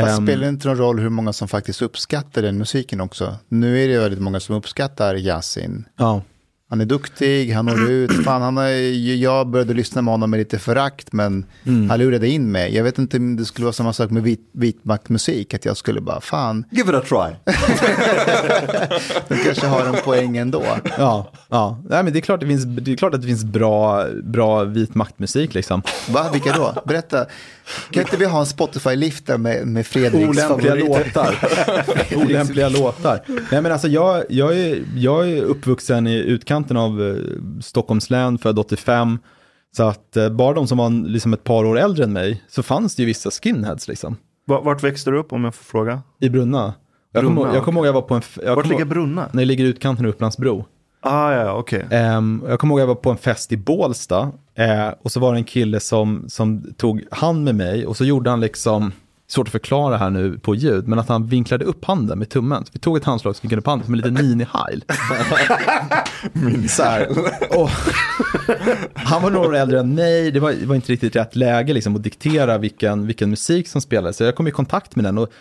Fast Ehm, spelar det inte någon roll hur många som faktiskt uppskattar den musiken också? Nu är det väldigt många som uppskattar Yasin. ja. Han är duktig, han når ut. Fan, han har, jag började lyssna med honom med lite förakt, men han lurade in mig. Jag vet inte om det skulle vara samma sak med vit, vitmaktmusik, att jag skulle bara, fan, Give it a try. de kanske har en poäng ändå. Ja, ja. Nej, men det är klart, det finns, det är klart att det finns bra, bra vit maktmusik liksom. Va, vilka då? Berätta. Kan inte vi ha en Spotify-lista med, med Fredriks Olämpliga låtar. Olämpliga låtar. Nej men alltså jag, jag, är, jag är uppvuxen i utkanten av eh, Stockholms län, född 85. Så att eh, bara de som var liksom ett par år äldre än mig, så fanns det ju vissa skinheads liksom. Va- Vart växte du upp om jag får fråga? I Brunna. Jag kommer Brunna, jag ihåg jag var på en... Jag Vart ligger ihåg- Brunna? När det ligger i utkanten av Upplandsbro. Ah, ja, okej. Ehm, jag kommer ihåg jag var på en fest i Bålsta eh, och så var det en kille som, som tog hand med mig och så gjorde han liksom, svårt att förklara här nu på ljud, men att han vinklade upp handen med tummen. Så vi tog ett handslag och vinklade upp handen som en liten mini-heil. så här. Och, han var några år äldre än mig, det var, det var inte riktigt rätt läge liksom, att diktera vilken, vilken musik som spelades. Så jag kom i kontakt med den. Och,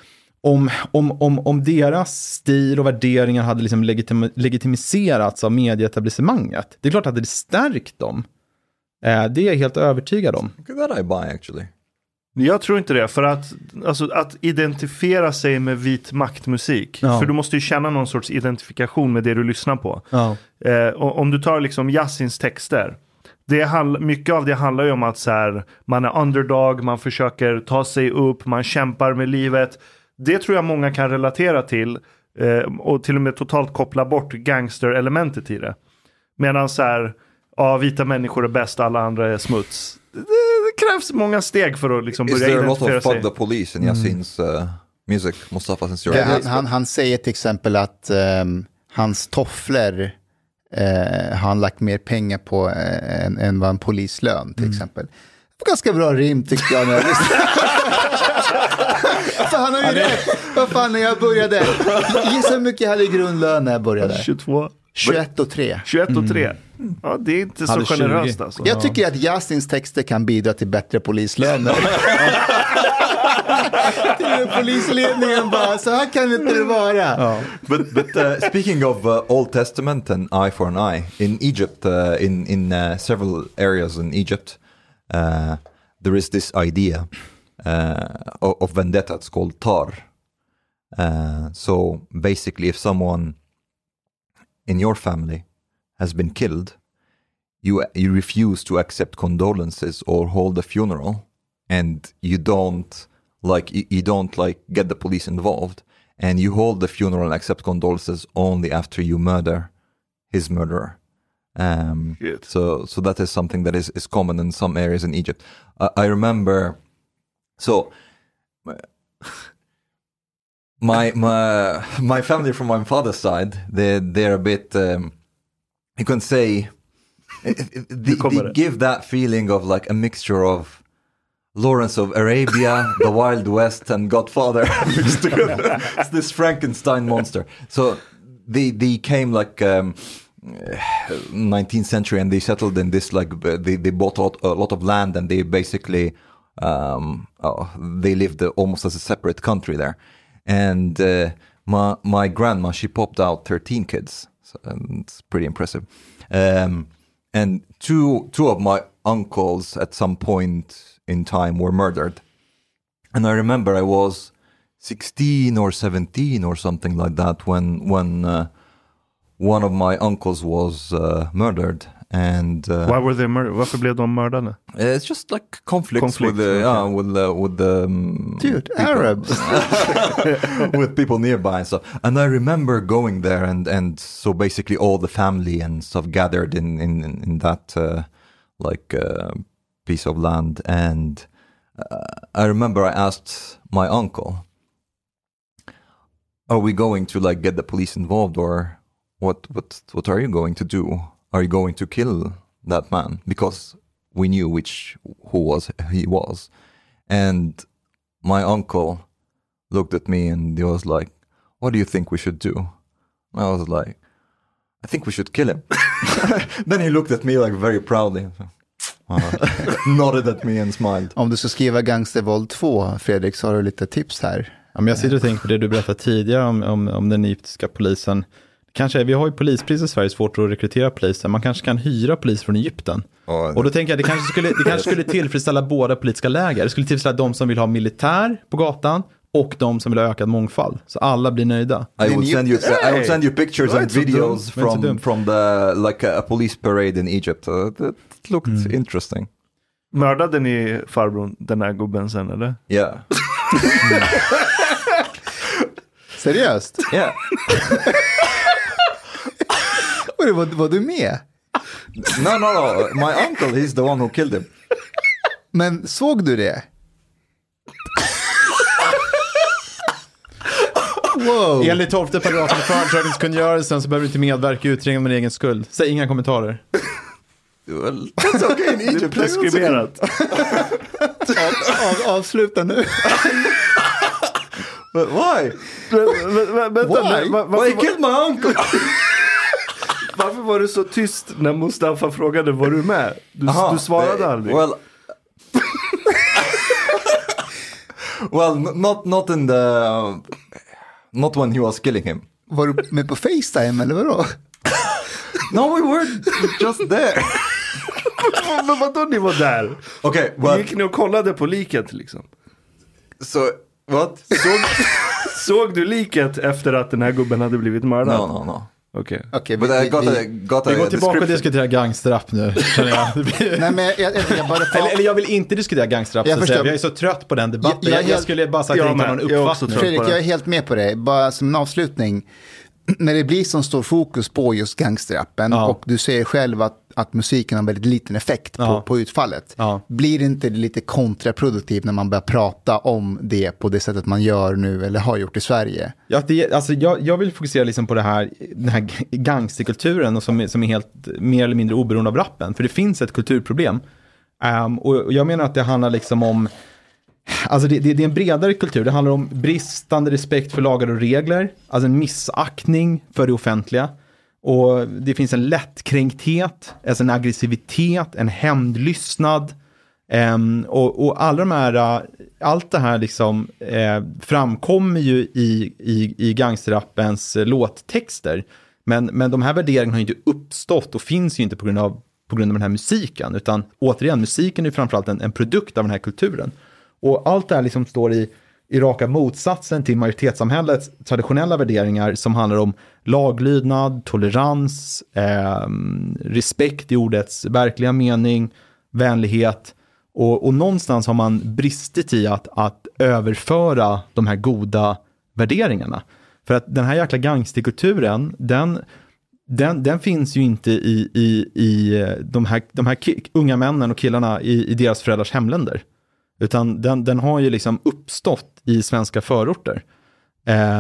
om, om, om, om deras stil och värderingar hade liksom legitim, legitimiserats av medieetablissemanget, det är klart att det hade stärkt dem. Eh, det är jag helt övertygad om. That I buy actually. Jag tror inte det, för att, alltså, att identifiera sig med vit maktmusik. Ja. För du måste ju känna någon sorts identifikation med det du lyssnar på. Ja. Eh, och, om du tar liksom Yassins texter. Det handl- mycket av det handlar ju om att så här, man är underdog, man försöker ta sig upp, man kämpar med livet. Det tror jag många kan relatera till. Eh, och till och med totalt koppla bort gangsterelementet i det. Medan så här, ja, vita människor är bäst, alla andra är smuts. Det, krävs många steg för att liksom Is börja there a lot identifiera of sig. fuck the police in Yasin's uh, music? Mustafa Sincere. Ja, han, han, han säger till exempel att ehm, hans tofflor eh, har han lagt mer pengar på eh, än, än vad en polislön till exempel. Det var ganska bra rim tyckte jag när jag lyssnade. För han har ju rätt. Vad fan när jag började. Gissa hur mycket jag hade i grundlön när jag började. 22, 21 och 3. 21 och 3. Ja, det är inte så Hade 20. generöst alltså. Jag tycker att Justins texter kan bidra till bättre polislöner. Polisledningen bara, så här kan inte det vara. but but uh, speaking of uh, Old Testament and eye for an eye, in Egypt, uh, in in uh, several areas in Egypt, uh, there is this idea uh, of, of vendetta. It's called tar. Uh, so basically, if someone in your family has been killed, you you refuse to accept condolences or hold a funeral, and you don't like you, you don't like get the police involved, and you hold the funeral and accept condolences only after you murder his murderer. Um, so so that is something that is is common in some areas in Egypt. I I remember, so my my my family from my father's side they they're a bit um, you can say they, they give that feeling of like a mixture of Lawrence of Arabia, The Wild West, and Godfather it's this Frankenstein monster. So they they came like um, 19th century and they settled in this like they they bought a lot, of land and they basically um, oh, they lived uh, almost as a separate country there. And uh, my my grandma she popped out 13 kids. So, and it's pretty impressive. Um, and two two of my uncles at some point in time were murdered. And I remember I was 16 or 17 or something like that when when uh, one of my uncles was uh, murdered. And uh, Why were they murdered? Varför blev de mördade? it's just like conflicts Conflict, with the okay. yeah, with the with the um, Dude, Arabs. with people nearby and stuff. And I remember going there, and and so basically all the family and stuff gathered in in in that uh, like uh, piece of land. And uh, I remember I asked my uncle, "Are we going to like get the police involved, or what? What what are you going to do? Are you going to kill that man?" Because we knew which who was he was, and my uncle looked at me and he was like, "What do you think we should do?" I was like, "I think we should kill him." then he looked at me like very proudly, uh, nodded at me and smiled. Om du ska skriva Gangstervåld 2, Fredrik, så har du lite tips här. Ja, men jag sitter och tänker på det du berättade tidigare om, om, om den egyptiska polisen. Kanske, vi har ju polispris i Sverige, svårt att rekrytera poliser. Man kanske kan hyra polis från Egypten. Ja, Och då tänker jag, det kanske, skulle, det kanske skulle tillfredsställa båda politiska läger. Det skulle tillfredsställa de som vill ha militär på gatan och de som vill ha ökad mångfald. Så alla blir nöjda. I will send you. I will send you pictures and videos from from the like a, police parade in Egypt. Uh, that looked interesting. Mördade ni farbrorn, den här gubben sen eller? Yeah, Seriöst? yeah. Var, var du med? No, no, no. My uncle, he's the one who killed him. Men såg du det? Wow. Enligt 12 paragrafen i förundersökningskungörelsen så behöver du inte medverka i utredningen med egen skuld. Säg inga kommentarer. Well, that's okay in Det är Egypt. preskriberat. Av, avsluta nu. But why? Vä- vä- Vänta, Why? Well, he killed my uncle. Varför var du så tyst när Mustafa frågade var du med? Du, Aha, du svarade the- aldrig. Well, well, not not in the not when he was killing him. Var du med på Facetime eller vadå? No, we were just there. Men vadå ni var där? Okay, Well, well, Gick ni och kollade på liket liksom? so what? Såg, såg du liket efter att den här gubben hade blivit mördad? No, no, no. Okej. Okej, But I got a got a Vi går tillbaka och diskuterar gangsterrap nu, Nej, men jag, jag, jag, Eller, eller jag vill inte diskutera gangsterrap, Jag jag är så trött på den debatten. Jag- jag Jag, skulle bara säga att Jag inte har med. någon uppfattning. Fredrik, jag är helt med på det. Bara som en avslutning. När det blir så stor fokus på just gangsterrappen Ja. och du säger själv att, att musiken har väldigt liten effekt på, Ja. på utfallet. Ja. Blir det inte lite kontraproduktivt när man börjar prata om det på det sättet man gör nu eller har gjort i Sverige? Ja, det, alltså, jag, jag vill fokusera liksom på det här, den här gangsterkulturen och som, som är helt mer eller mindre oberoende av rappen. För det finns ett kulturproblem. Och, och jag menar att det handlar liksom om, alltså det, det, det är en bredare kultur. Det handlar om bristande respekt för lagar och regler, alltså en missaktning för det offentliga. Och det finns en lättkränkthet, alltså en aggressivitet, en hämndlystnad, Um, och, och alla de här, äh, allt det här liksom eh, framkommer ju i, i, i gangsterrappens eh, låttexter. Men, men de här värderingarna har ju inte uppstått och finns ju inte på grund av, på grund av den här musiken. Utan återigen, musiken är ju framförallt en, en produkt av den här kulturen. Och allt det här liksom står i, i raka motsatsen till majoritetssamhällets traditionella värderingar som handlar om laglydnad, tolerans, eh, respekt i ordets verkliga mening, vänlighet. Och, och någonstans har man bristit i att, att överföra de här goda värderingarna. För att den här jäkla gangsterkulturen, den, den, den finns ju inte i, i, i eh, de här, de här unga männen och killarna i, i deras föräldrars hemländer. Utan den, den har ju liksom uppstått i svenska förorter.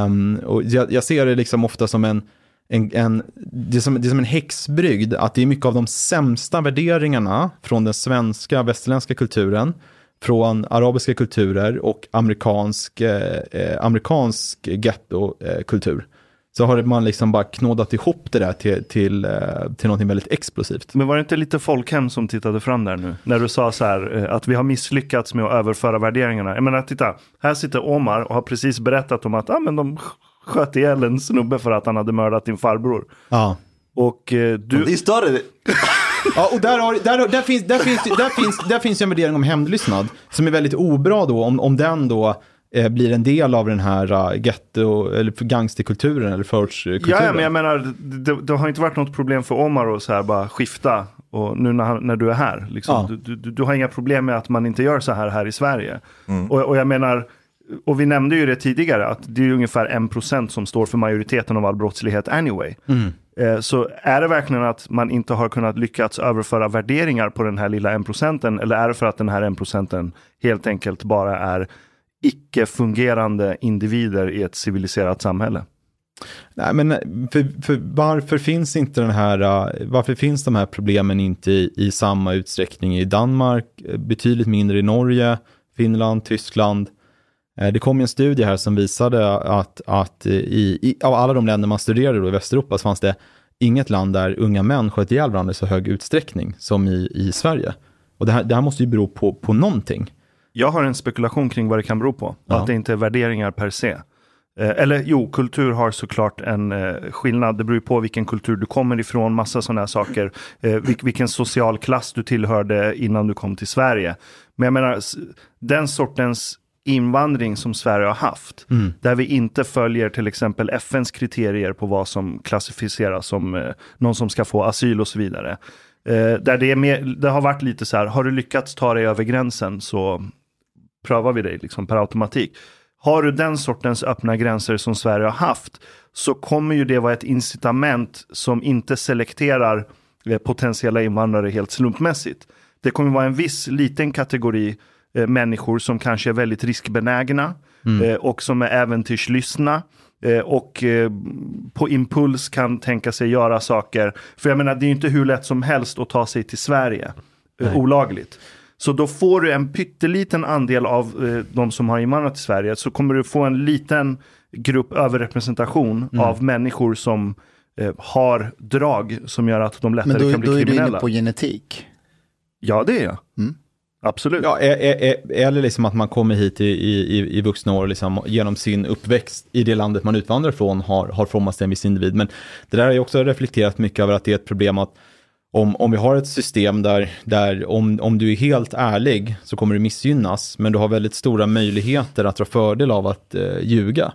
Um, och jag, jag, ser det liksom ofta som en, en, en, det, är som, det är som en häxbrygd, att det är mycket av de sämsta värderingarna från den svenska västerländska kulturen, från arabiska kulturer och amerikansk, eh, eh amerikansk gettokultur. Eh, så har man liksom bara knådat ihop det där till, till, eh, till någonting väldigt explosivt. Men var det inte lite folkhem som tittade fram där nu? När du sa så här eh, att vi har misslyckats med att överföra värderingarna. Jag menar, titta, här sitter Omar och har precis berättat om att ah, men de sköt ihjäl en snubbe för att han hade mördat din farbror. Ja. Och eh, du... Det startade Ja, och där, har, där, där, finns, där, finns, där, finns, där finns en värdering om hämndlystnad som är väldigt obra då, om, om den då blir en del av den här uh, getto eller gangsterkulturen eller förortskulturen. Ja, men jag menar, det, det, har inte varit något problem för Omar att så här bara skifta och nu när, när du är här. Liksom, ja. du, du, du, har inga problem med att man inte gör så här här i Sverige. Mm. Och, och jag menar, och vi nämnde ju det tidigare, att det är ungefär en procent som står för majoriteten av all brottslighet anyway. Mm. Eh, så är det verkligen att man inte har kunnat lyckats överföra värderingar på den här lilla en procenten eller är det för att den här en procenten helt enkelt bara är icke-fungerande individer i ett civiliserat samhälle? Nej, men eh, för, för varför finns inte den här, eh, varför finns de här problemen inte i, i samma utsträckning i Danmark, eh, betydligt mindre i Norge, Finland, Tyskland? Det kom en studie här som visade att, att i, i, av alla de länder man studerade då i Västeuropa så fanns det inget land där unga män sköt ihjäl varandra i så hög utsträckning som i, i Sverige. Och det här, det här måste ju bero på, på någonting. Jag har en spekulation kring vad det kan bero på. Ja. Att det inte är värderingar per se. Eh, eller jo, kultur har såklart en eh, skillnad. Det beror på vilken kultur du kommer ifrån, massa sådana här saker. Eh, vil vilken social klass du tillhörde innan du kom till Sverige. Men jag menar, den sortens invandring som Sverige har haft, mm. där vi inte följer till exempel FNs kriterier på vad som klassificeras som någon som ska få asyl och så vidare. Där det, mer, det har varit lite så här, har du lyckats ta dig över gränsen så prövar vi dig liksom per automatik. Har du den sortens öppna gränser som Sverige har haft så kommer ju det vara ett incitament som inte selekterar eh, potentiella invandrare helt slumpmässigt. Det kommer vara en viss liten kategori eh, människor som kanske är väldigt riskbenägna mm. eh, och som är äventyrslystna eh, och eh, på impuls kan tänka sig göra saker. För jag menar, det är inte hur lätt som helst att ta sig till Sverige eh, olagligt. Så då får du en pytteliten andel av eh, de som har invandrat till Sverige. Så kommer du få en liten grupp överrepresentation mm. av människor som eh, har drag som gör att de lättare då, kan bli kriminella. Men då är du inne på genetik. Ja, det är jag. Mm. Absolut. Ja, eller liksom att man kommer hit i, i, i vuxna år liksom, genom sin uppväxt i det landet man utvandrar från har, har formats till en viss individ. Men det där har jag också reflekterat mycket över att det är ett problem att om, om vi har ett system där, där om, om du är helt ärlig så kommer du missgynnas, men du har väldigt stora möjligheter att dra fördel av att eh, ljuga.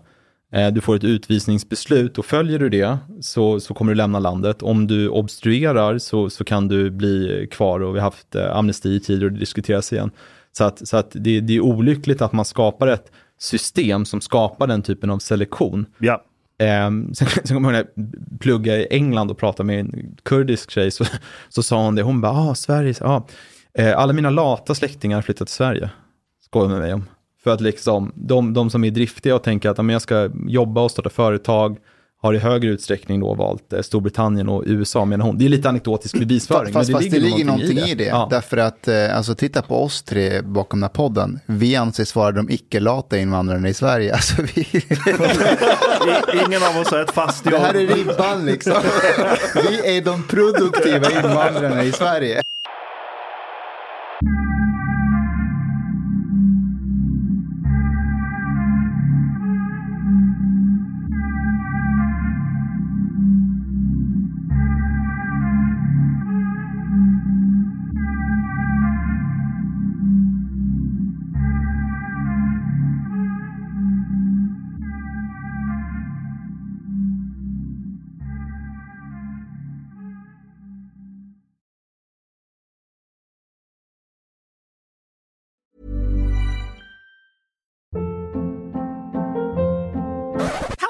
Eh, du får ett utvisningsbeslut och följer du det så, så kommer du lämna landet. Om du obstruerar så, så kan du bli kvar och vi har haft eh, amnesti tider och det diskuteras igen. Så att, så att det, det är olyckligt att man skapar ett system som skapar den typen av selektion. Ja. Eh, sen, sen kommer jag ihåg när jag pluggade i England och pratade med en kurdisk tjej, så, så sa hon det, hon bara, ah, Sverige, ah. Eh, alla mina lata släktingar har flyttat till Sverige, skojar med mig om. För att liksom, de, de som är driftiga och tänker att jag ska jobba och starta företag, har i högre utsträckning då valt eh, Storbritannien och USA menar hon. Det är lite anekdotisk bevisföring. Fast, men det, fast ligger det ligger någonting, någonting i det. I det ja. Därför att, eh, alltså titta på oss tre bakom den här podden. Vi anses vara de icke-lata invandrarna i Sverige. Alltså, vi... Ingen av oss har ett fast jobb. Det här är ribban liksom. Vi är de produktiva invandrarna i Sverige.